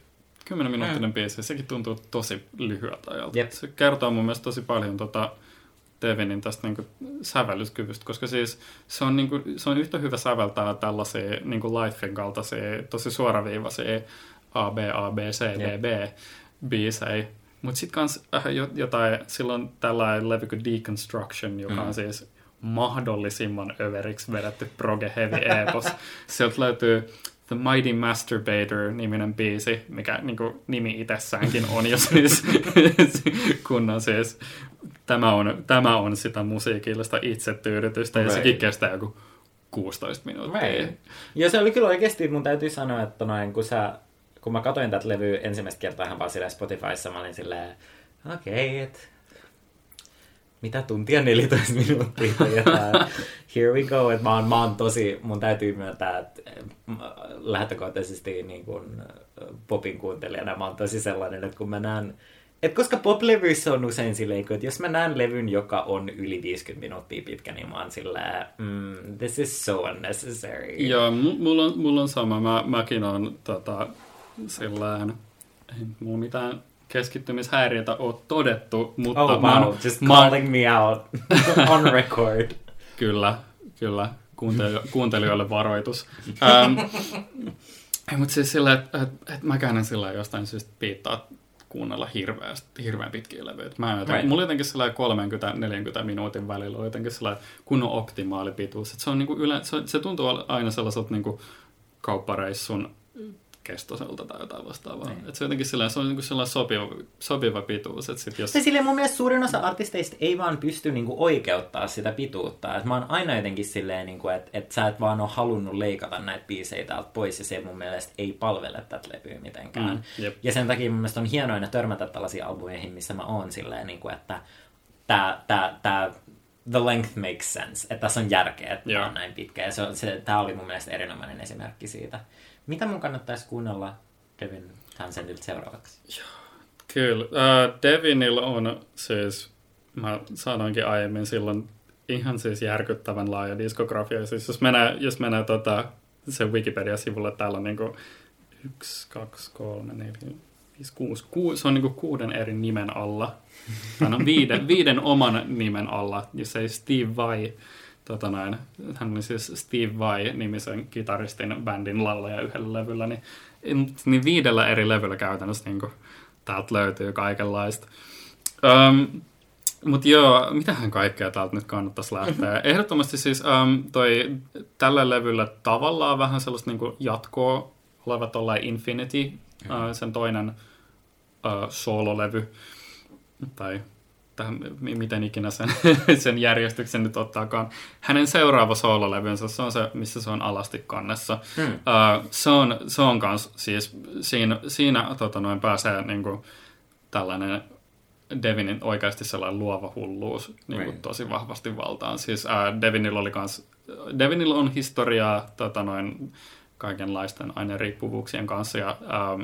Kymmenen minuuttinen mm. biisi, sekin tuntuu tosi lyhyeltä ajalta. Jep. Se kertoo mun mielestä tosi paljon tota, Devinin tästä niinku sävellyskyvystä, koska siis se on, niinku, se on yhtä hyvä säveltää tällaisia niinku Lifein kaltaisia, tosi suoraviivaisia A, B, A, B, C, D, B biisejä. Mutta sitten kans äh, jo- jotain, silloin tällainen levy kuin Deconstruction, joka on Mm. siis mahdollisimman överiksi vedetty proge heavy epos. Sieltä löytyy The Mighty Masturbator-niminen biisi, mikä niin kuin, nimi itsessäänkin on jo siis kunnon siis tämä on, tämä on sitä musiikillista itsetyydytystä, ja sekin kestää joku 16 minuuttia. Right. Ja se oli kyllä oikeasti, mun täytyy sanoa, että noin, kun, sä, kun mä katsoin tätä levyä ensimmäistä kertaa vaan silleen Spotifyssa, mä olin silleen, okei, okay, et mitä tuntia 14 minuuttia tää, here we go, että mä oon, mä oon tosi, mun täytyy myöntää, että äh, lähtökohtaisesti niin äh, popin kuuntelijana mä oon tosi sellainen, että kun mä näen, että koska poplevyissä on usein silleen, että jos mä näen levyn, joka on yli 50 minuuttia pitkä, niin mä oon silleen, mm, this is so unnecessary. Joo, mu- mulla on, mulla on sama. Mä, mäkin on tota, sillään, ei mulla mitään keskittymishäiriötä ole todettu, mutta Oh mä wow, oon- just mä calling me out on record. Kyllä, kyllä. Kuuntelijo- kuuntelijoille varoitus. Ähm, ei, mutta siis sillä, että et, et mäkään en sillä jostain syystä piittaa kuunnella hirveästi, hirveän pitkiä levyjä. Mä en joten, Right. Mulla jotenkin sillä 30-40 minuutin välillä on jotenkin sillä kunnon optimaali pituus. Et se, on niinku yle, se, se tuntuu aina sellaiselta niinku kauppareissun kestoiselta tai jotain vastaavaa. Niin. Et se, jotenkin sillä, se on niinku sellainen sopiva, sopiva pituus. Et sit jos, Se silleen mun mielestä suurin osa artisteista ei vaan pysty niinku oikeuttaa sitä pituutta. Et mä oon aina jotenkin silleen, niinku, että et sä et vaan ole halunnut leikata näitä biisejä täältä pois, ja se mun mielestä ei palvele tätä levyä mitenkään. Mm, jep. ja sen takia mun mielestä on hienoa aina törmätä tällaisiin albumeihin, missä mä oon silleen, niinku, että tää, tää, tää, the length makes sense, että tässä on järkeä, että on näin pitkä. Ja se, on- se, tää oli mun mielestä erinomainen esimerkki siitä. Mitä mun kannattaisi kuunnella Devin Townsendilta seuraavaksi? Kyllä. Äh, Devinillä on siis, mä sanoinkin aiemmin silloin, ihan siis järkyttävän laaja diskografia. Siis jos menee, jos menee tota, sen Wikipedia-sivulle, täällä on niinku yksi, kaksi, kolme, neljä, viisi, kuusi. Ku, se on niinku kuuden eri nimen alla. Tai no viiden, viiden oman nimen alla. Ja se ei Steve Vai, tota noin, hän oli siis Steve Vai-nimisen kitaristin bändin laulaja yhdellä levyllä, niin, niin viidellä eri levyllä käytännössä niin täältä löytyy kaikenlaista. Um, mutta joo, mitähän kaikkea täältä nyt kannattaisi lähteä? Ehdottomasti siis um, toi, tällä levyllä tavallaan vähän sellaista niinku jatkoa oleva tollain Infinity, uh, sen toinen uh, soololevy, tai tähän, mi- miten ikinä sen, sen järjestyksen nyt ottaakaan. Hänen seuraava soololevynsä, se on se, missä se on alasti kannessa. Hmm. Uh, se on, se on kans, siis siinä, siinä tota noin, pääsee niinku, tällainen Devinin oikeasti sellainen luova hulluus niin kuin Right. tosi vahvasti valtaan. Siis ää, Devinillä oli kans, Devinillä on historiaa tota noin, kaikenlaisten aineriippuvuuksien kanssa ja ää,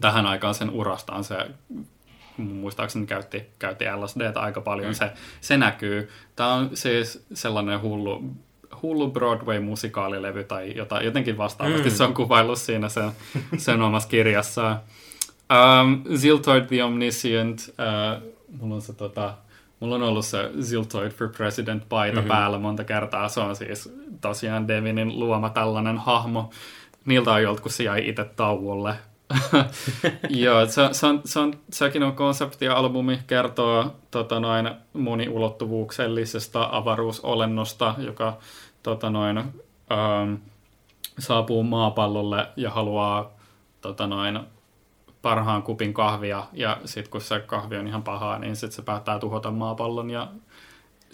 tähän aikaan sen urastaan se muistaakseni käytti, käytti LSDtä aika paljon. Mm. Se, se näkyy. Tämä on siis sellainen hullu, hullu Broadway-musikaalilevy tai jotain, jotenkin vastaavasti Mm. se on kuvaillut siinä sen, sen omassa kirjassaan. Um, Ziltoid the Omniscient, uh, mulla on se tota, mulla on ollut se Ziltoid for President paita Mhm. mm-hmm. päällä monta kertaa. Se on siis tosiaan Devinin luoma tällainen hahmo. Niiltä kun se jäi itse tauolle. Joo, se, se, on, se on, sekin on konseptialbumi, kertoo tota noin, moniulottuvuuksellisesta avaruusolennosta, joka tota noin, ähm, saapuu maapallolle ja haluaa tota noin, parhaan kupin kahvia, ja sitten kun se kahvi on ihan pahaa, niin sitten se päättää tuhota maapallon, ja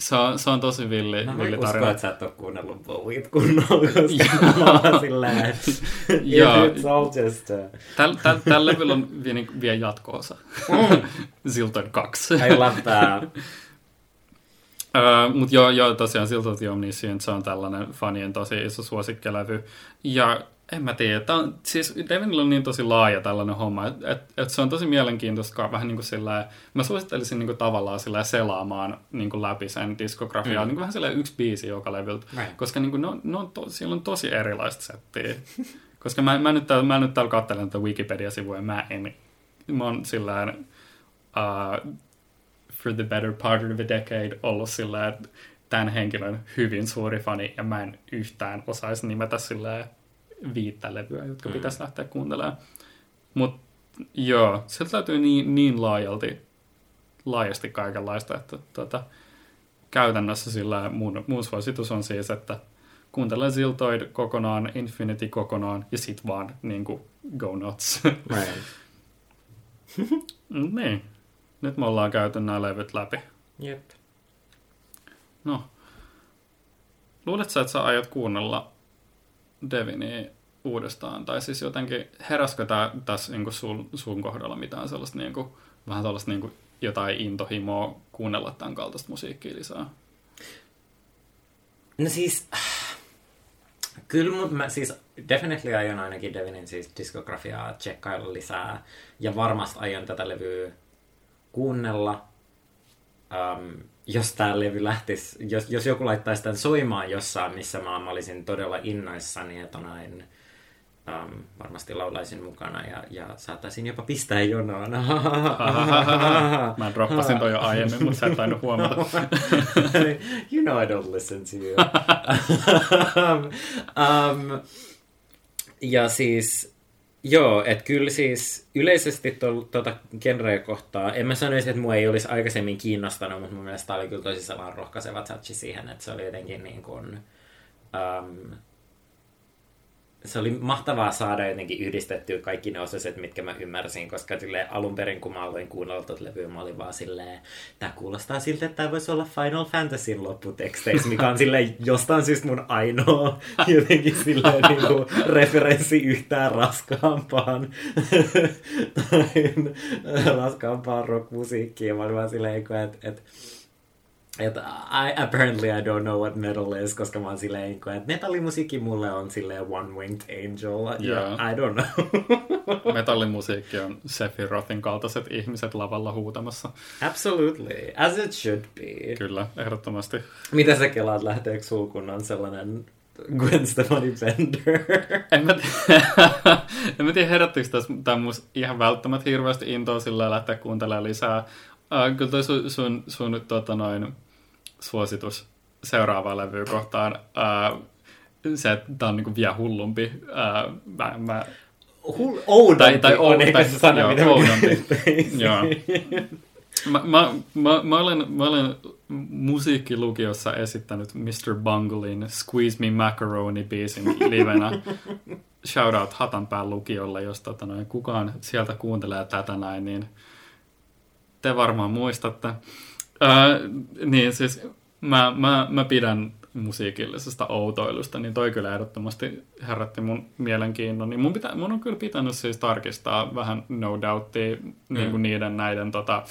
se on, se on tosi villi, Mä villi tarina. että sä et ole kuunnellut Bowiet kunnolla, koska mä oon silleen, että it's all just... Tällä täl, täl levyllä on vielä, vielä jatko-osa. Zilton 2. I love that. Uh, Mutta joo, joo, tosiaan Zilton the Omniscient, se on tällainen fanien tosi iso suosikkilevy. Ja en mä tiedä, tää on, siis Devinillä on niin tosi laaja tällainen homma, että et, et se on tosi mielenkiintoista vähän niin kuin sillä mä suosittelisin niin kuin tavallaan sillä selaamaan niin kuin läpi sen diskografiaa, Mm. niin kuin vähän sillä yksi biisi joka levyltä, koska niin kuin ne on, ne on to, siellä on tosi erilaista settiä. koska mä, mä, nyt täällä, mä nyt täällä katselen tätä Wikipedia-sivua, mä en, mä oon sillä uh, for the better part of a decade ollut sillä tämän henkilön hyvin suuri fani, ja mä en yhtään osaisi nimetä sillä viittä levyä, jotka Mm. mm. pitäisi lähteä kuuntelemaan. Mutta joo, sieltä löytyy niin, niin laajalti, laajasti kaikenlaista, että tota, käytännössä sillä mun, mun suositus on siis, että kuuntele Ziltoid kokonaan, Infinity kokonaan, ja sit vaan niin kuin, go nuts. Right. niin. Nyt me ollaan käyty nämä levyt läpi. Jep. No. Luuletko sä, että sä aiot kuunnella Devinia uudestaan? Tai siis jotenkin, heräskö tää, tässä niin sun, sun kohdalla mitään sellaista niin kuin, vähän tällaista niin kuin, jotain intohimoa kuunnella tämän kaltaista musiikkia lisää? No siis, kyllä mut mä siis definitely aion ainakin Devinin siis diskografiaa tsekkailla lisää. Ja varmasti aion tätä levyä kuunnella. Um, jos tämä levy lähtisi, jos, jos joku laittaisi tämän soimaan jossain, missä mä, mä olisin todella innoissani, että näin um, varmasti laulaisin mukana ja, ja saattaisin jopa pistää jonoon. Mä droppasin toi jo aiemmin, mutta sä et tainnut huomata. you know I don't listen to you. um, ja siis, joo, että kyllä siis yleisesti tuota genreä kohtaa, en mä sanoisi, että mua ei olisi aikaisemmin kiinnostanut, mutta mun mielestä tämä oli kyllä tosi sellainen rohkaiseva touchi siihen, että se oli jotenkin niin kuin, um, se oli mahtavaa saada jotenkin yhdistettyä kaikki ne osaset, mitkä mä ymmärsin, koska alun perin, kun mä aloin kuunnella tuota levyä, mä olin vaan silleen, tää kuulostaa siltä, että tämä voisi olla Final Fantasyn lopputeksteissä, mikä on silleen jostain syystä mun ainoa jotenkin silleen niin kuin, referenssi yhtään raskaampaan raskaampaan rockmusiikkiin. Mä olin vaan silleen, että, että että I, apparently I don't know what metal is, koska mä oon silleen, että metallimusiikki mulle on silleen One Winged Angel, yeah. I don't know. metallimusiikki on Sephirothin kaltaiset ihmiset lavalla huutamassa. Absolutely, as it should be. Kyllä, ehdottomasti. Mitä sä kelaat, lähteekö sulkunnan sellainen Gwen Stefani Bender. en mä tiedä, en mä tiedä herättikö tämä ihan välttämättä hirveästi intoa sillä lähteä kuuntelemaan lisää. Uh, kyllä toi sun, sun, sun tota noin, suositus seuraavaan levyyn kohtaan, uh, se, että tämä on niinku vielä hullumpi. Uh, mä, mä, Hull, oudompi tai, tai, on ehkä se sana, mitä oudompi. joo. Mä, mä, mä, mä, olen, mä olen musiikkilukiossa esittänyt Mr. Bunglein Squeeze Me Macaroni-biisin livenä. Shoutout Hatanpään lukiolle, jos tota noin, kukaan sieltä kuuntelee tätä näin, niin te varmaan muistatte. Ää, niin siis mä, mä, mä pidän musiikillisesta outoilusta, niin toi kyllä ehdottomasti herätti mun mielenkiinnon. Niin mun, pitä, mun on kyllä pitänyt siis tarkistaa vähän No Doubtia mm. niin kuin niiden näiden tota,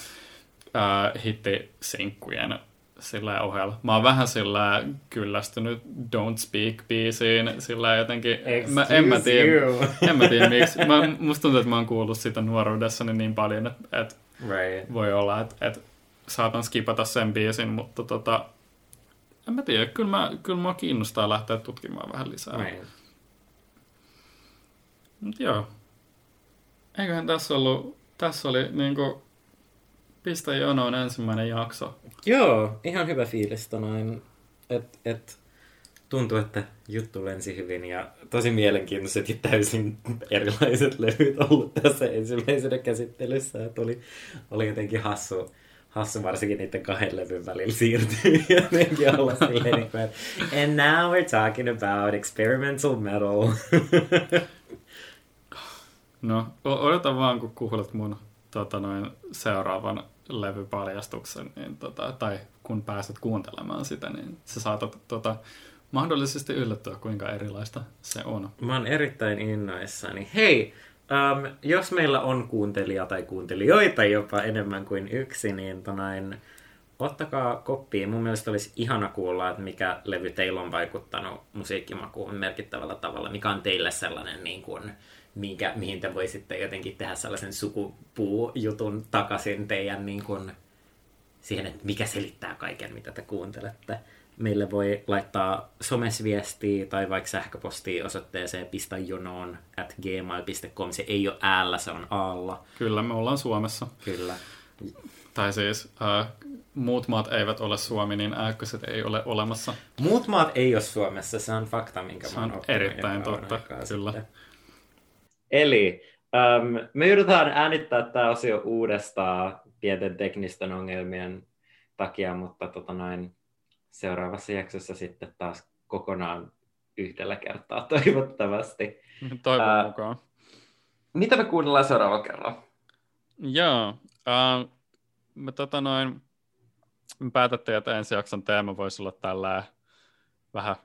äh, hittisinkkujen sillä ohella. Mä oon vähän sillä kyllästynyt Don't Speak-biisiin sillä jotenkin, mä, en mä tiedä, en mä tiedä miksi. Mä, musta tuntuu, että mä oon kuullut sitä nuoruudessani niin paljon, että, että right. voi olla, että, että saatan skipata sen biisin, mutta tota, en mä tiedä, kyllä, mä, kyllä mua kiinnostaa lähteä tutkimaan vähän lisää. Right. Mut joo. Eiköhän tässä ollut, tässä oli niinku Pistä jonoon ensimmäinen jakso. Joo, ihan hyvä fiilis noin. Et, et, tuntuu, että juttu lensi hyvin ja tosi mielenkiintoiset ja täysin erilaiset levyt ollut tässä ensimmäisenä käsittelyssä. Että oli, oli jotenkin hassu, hassu varsinkin niiden kahden levyn välillä siirtyy jotenkin olla silleen, niin kuin, and now we're talking about experimental metal. no, odotan vaan, kun kuulet mun tota noin, seuraavan levypaljastuksen, niin tota, tai kun pääset kuuntelemaan sitä, niin sä saatat tota, mahdollisesti yllättyä, kuinka erilaista se on. Mä oon erittäin innoissani. Hei, um, jos meillä on kuuntelija tai kuuntelijoita jopa enemmän kuin yksi, niin tonain, ottakaa koppiin. Mun mielestä olisi ihana kuulla, että mikä levy teillä on vaikuttanut musiikkimakuun merkittävällä tavalla. Mikä on teille sellainen niin kuin, minkä, mihin te voisitte jotenkin tehdä sellaisen sukupuujutun takaisin teidän niin kuin, siihen, että mikä selittää kaiken, mitä te kuuntelette. Meille voi laittaa somesviestiä tai vaikka sähköpostia osoitteeseen pistajonoon at gmail.com. Se ei ole äällä, se on alla. Kyllä, me ollaan Suomessa. Kyllä. Tai siis äh, muut maat eivät ole Suomi, niin ääkköset ei ole olemassa. Muut maat ei ole Suomessa, se on fakta, minkä se on erittäin totta, kyllä. Sitten. Eli um, me joudutaan äänittää tämä osio uudestaan pienten teknisten ongelmien takia, mutta tota noin, seuraavassa jaksossa sitten taas kokonaan yhdellä kertaa toivottavasti. Toivon uh, mukaan. Mitä me kuunnellaan seuraavalla kerralla? Joo, uh, me tota noin, me päätettiin, että ensi jakson teema voisi olla tällä vähän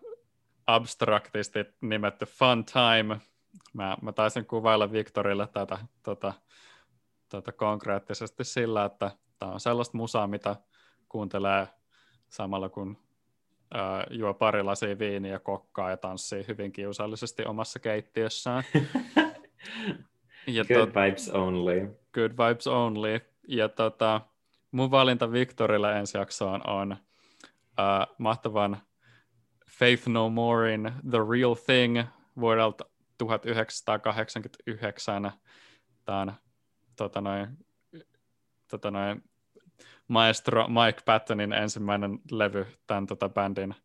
abstraktisti nimetty Fun Time. Mä, mä taisin kuvailla Victorille tätä tota, tota konkreettisesti sillä, että tämä on sellaista musaa, mitä kuuntelee samalla kun ää, juo pari lasia viiniä, kokkaa ja tanssii hyvin kiusallisesti omassa keittiössään. ja good tot, vibes only. Good vibes only. Ja tota, mun valinta Victorille ensi jaksoon on ää, mahtavan Faith No Morein The Real Thing vuodelta 1989. Tämä on tota noin, tota noin, maestro Mike Pattonin ensimmäinen levy tämän tota, bändin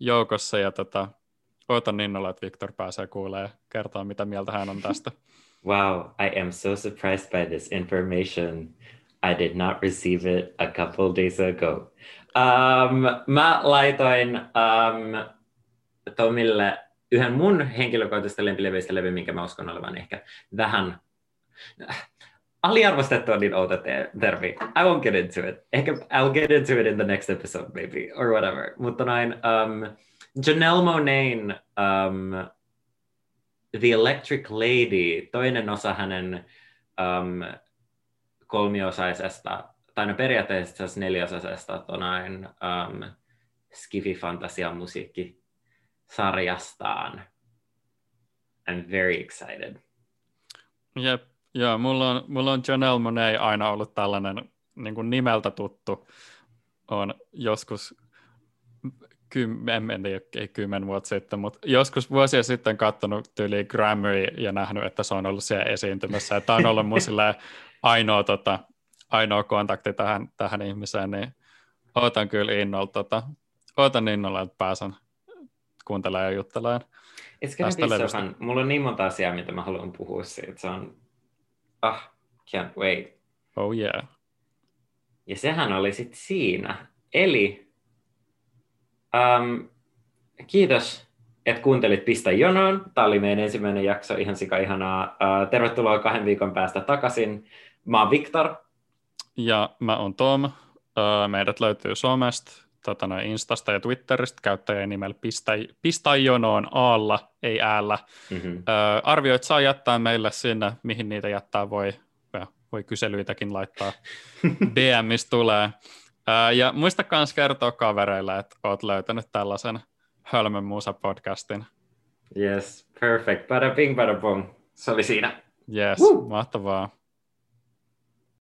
joukossa, ja tota, ootan innolla, että Victor pääsee kuulemaan ja kertoa, mitä mieltä hän on tästä. Wow, I am so surprised by this information. I did not receive it a couple days ago. Um, mä laitoin um, Tomille yhden mun henkilökohtaisesta lempilevyistä levy, minkä mä uskon olevan ehkä vähän aliarvostettu on niin outo termi. I won't get into it. Ehkä I'll get into it in the next episode maybe, or whatever. Mutta noin, um, Janelle Monain um, The Electric Lady, toinen osa hänen um, kolmiosaisesta, tai no periaatteessa neliosaisesta tonain, um, skifi-fantasia musiikkisarjastaan. I'm very excited. Jep, Joo, mulla on, mulla on Janelle Monet aina ollut tällainen niin kuin nimeltä tuttu. On joskus, kym, en tiedä, ei kymmen vuotta sitten, mutta joskus vuosia sitten katsonut tyyli Grammy ja nähnyt, että se on ollut siellä esiintymässä. Ja tämä on ollut mun ainoa, tota, ainoa kontakti tähän, tähän ihmiseen, niin ootan kyllä innolla, tota, ootan innolla, että pääsen kuuntelemaan ja juttelemaan. It's gonna be so fun. Mulla on niin monta asiaa, mitä mä haluan puhua siitä. Se on Ah, can't wait. Oh yeah. Ja sehän oli sitten siinä. Eli um, kiitos, että kuuntelit Pistä jonoon. Tämä oli meidän ensimmäinen jakso, ihan sika ihanaa. Uh, tervetuloa kahden viikon päästä takaisin. Mä oon Viktor. Ja mä oon Tom. Uh, meidät löytyy somesta, tota noin Instasta ja Twitteristä käyttäjän nimellä pistä, pistä jonoon aalla, ei äällä. Mm-hmm. Ö, arvioit saa jättää meille sinne, mihin niitä jättää voi, voi kyselyitäkin laittaa DMistä tulee. Ö, ja muista myös kertoa kavereille, että oot löytänyt tällaisen Hölmön Musa-podcastin. Yes, perfect. Bada bing, bada bong. Se oli siinä. Yes, Woo! mahtavaa.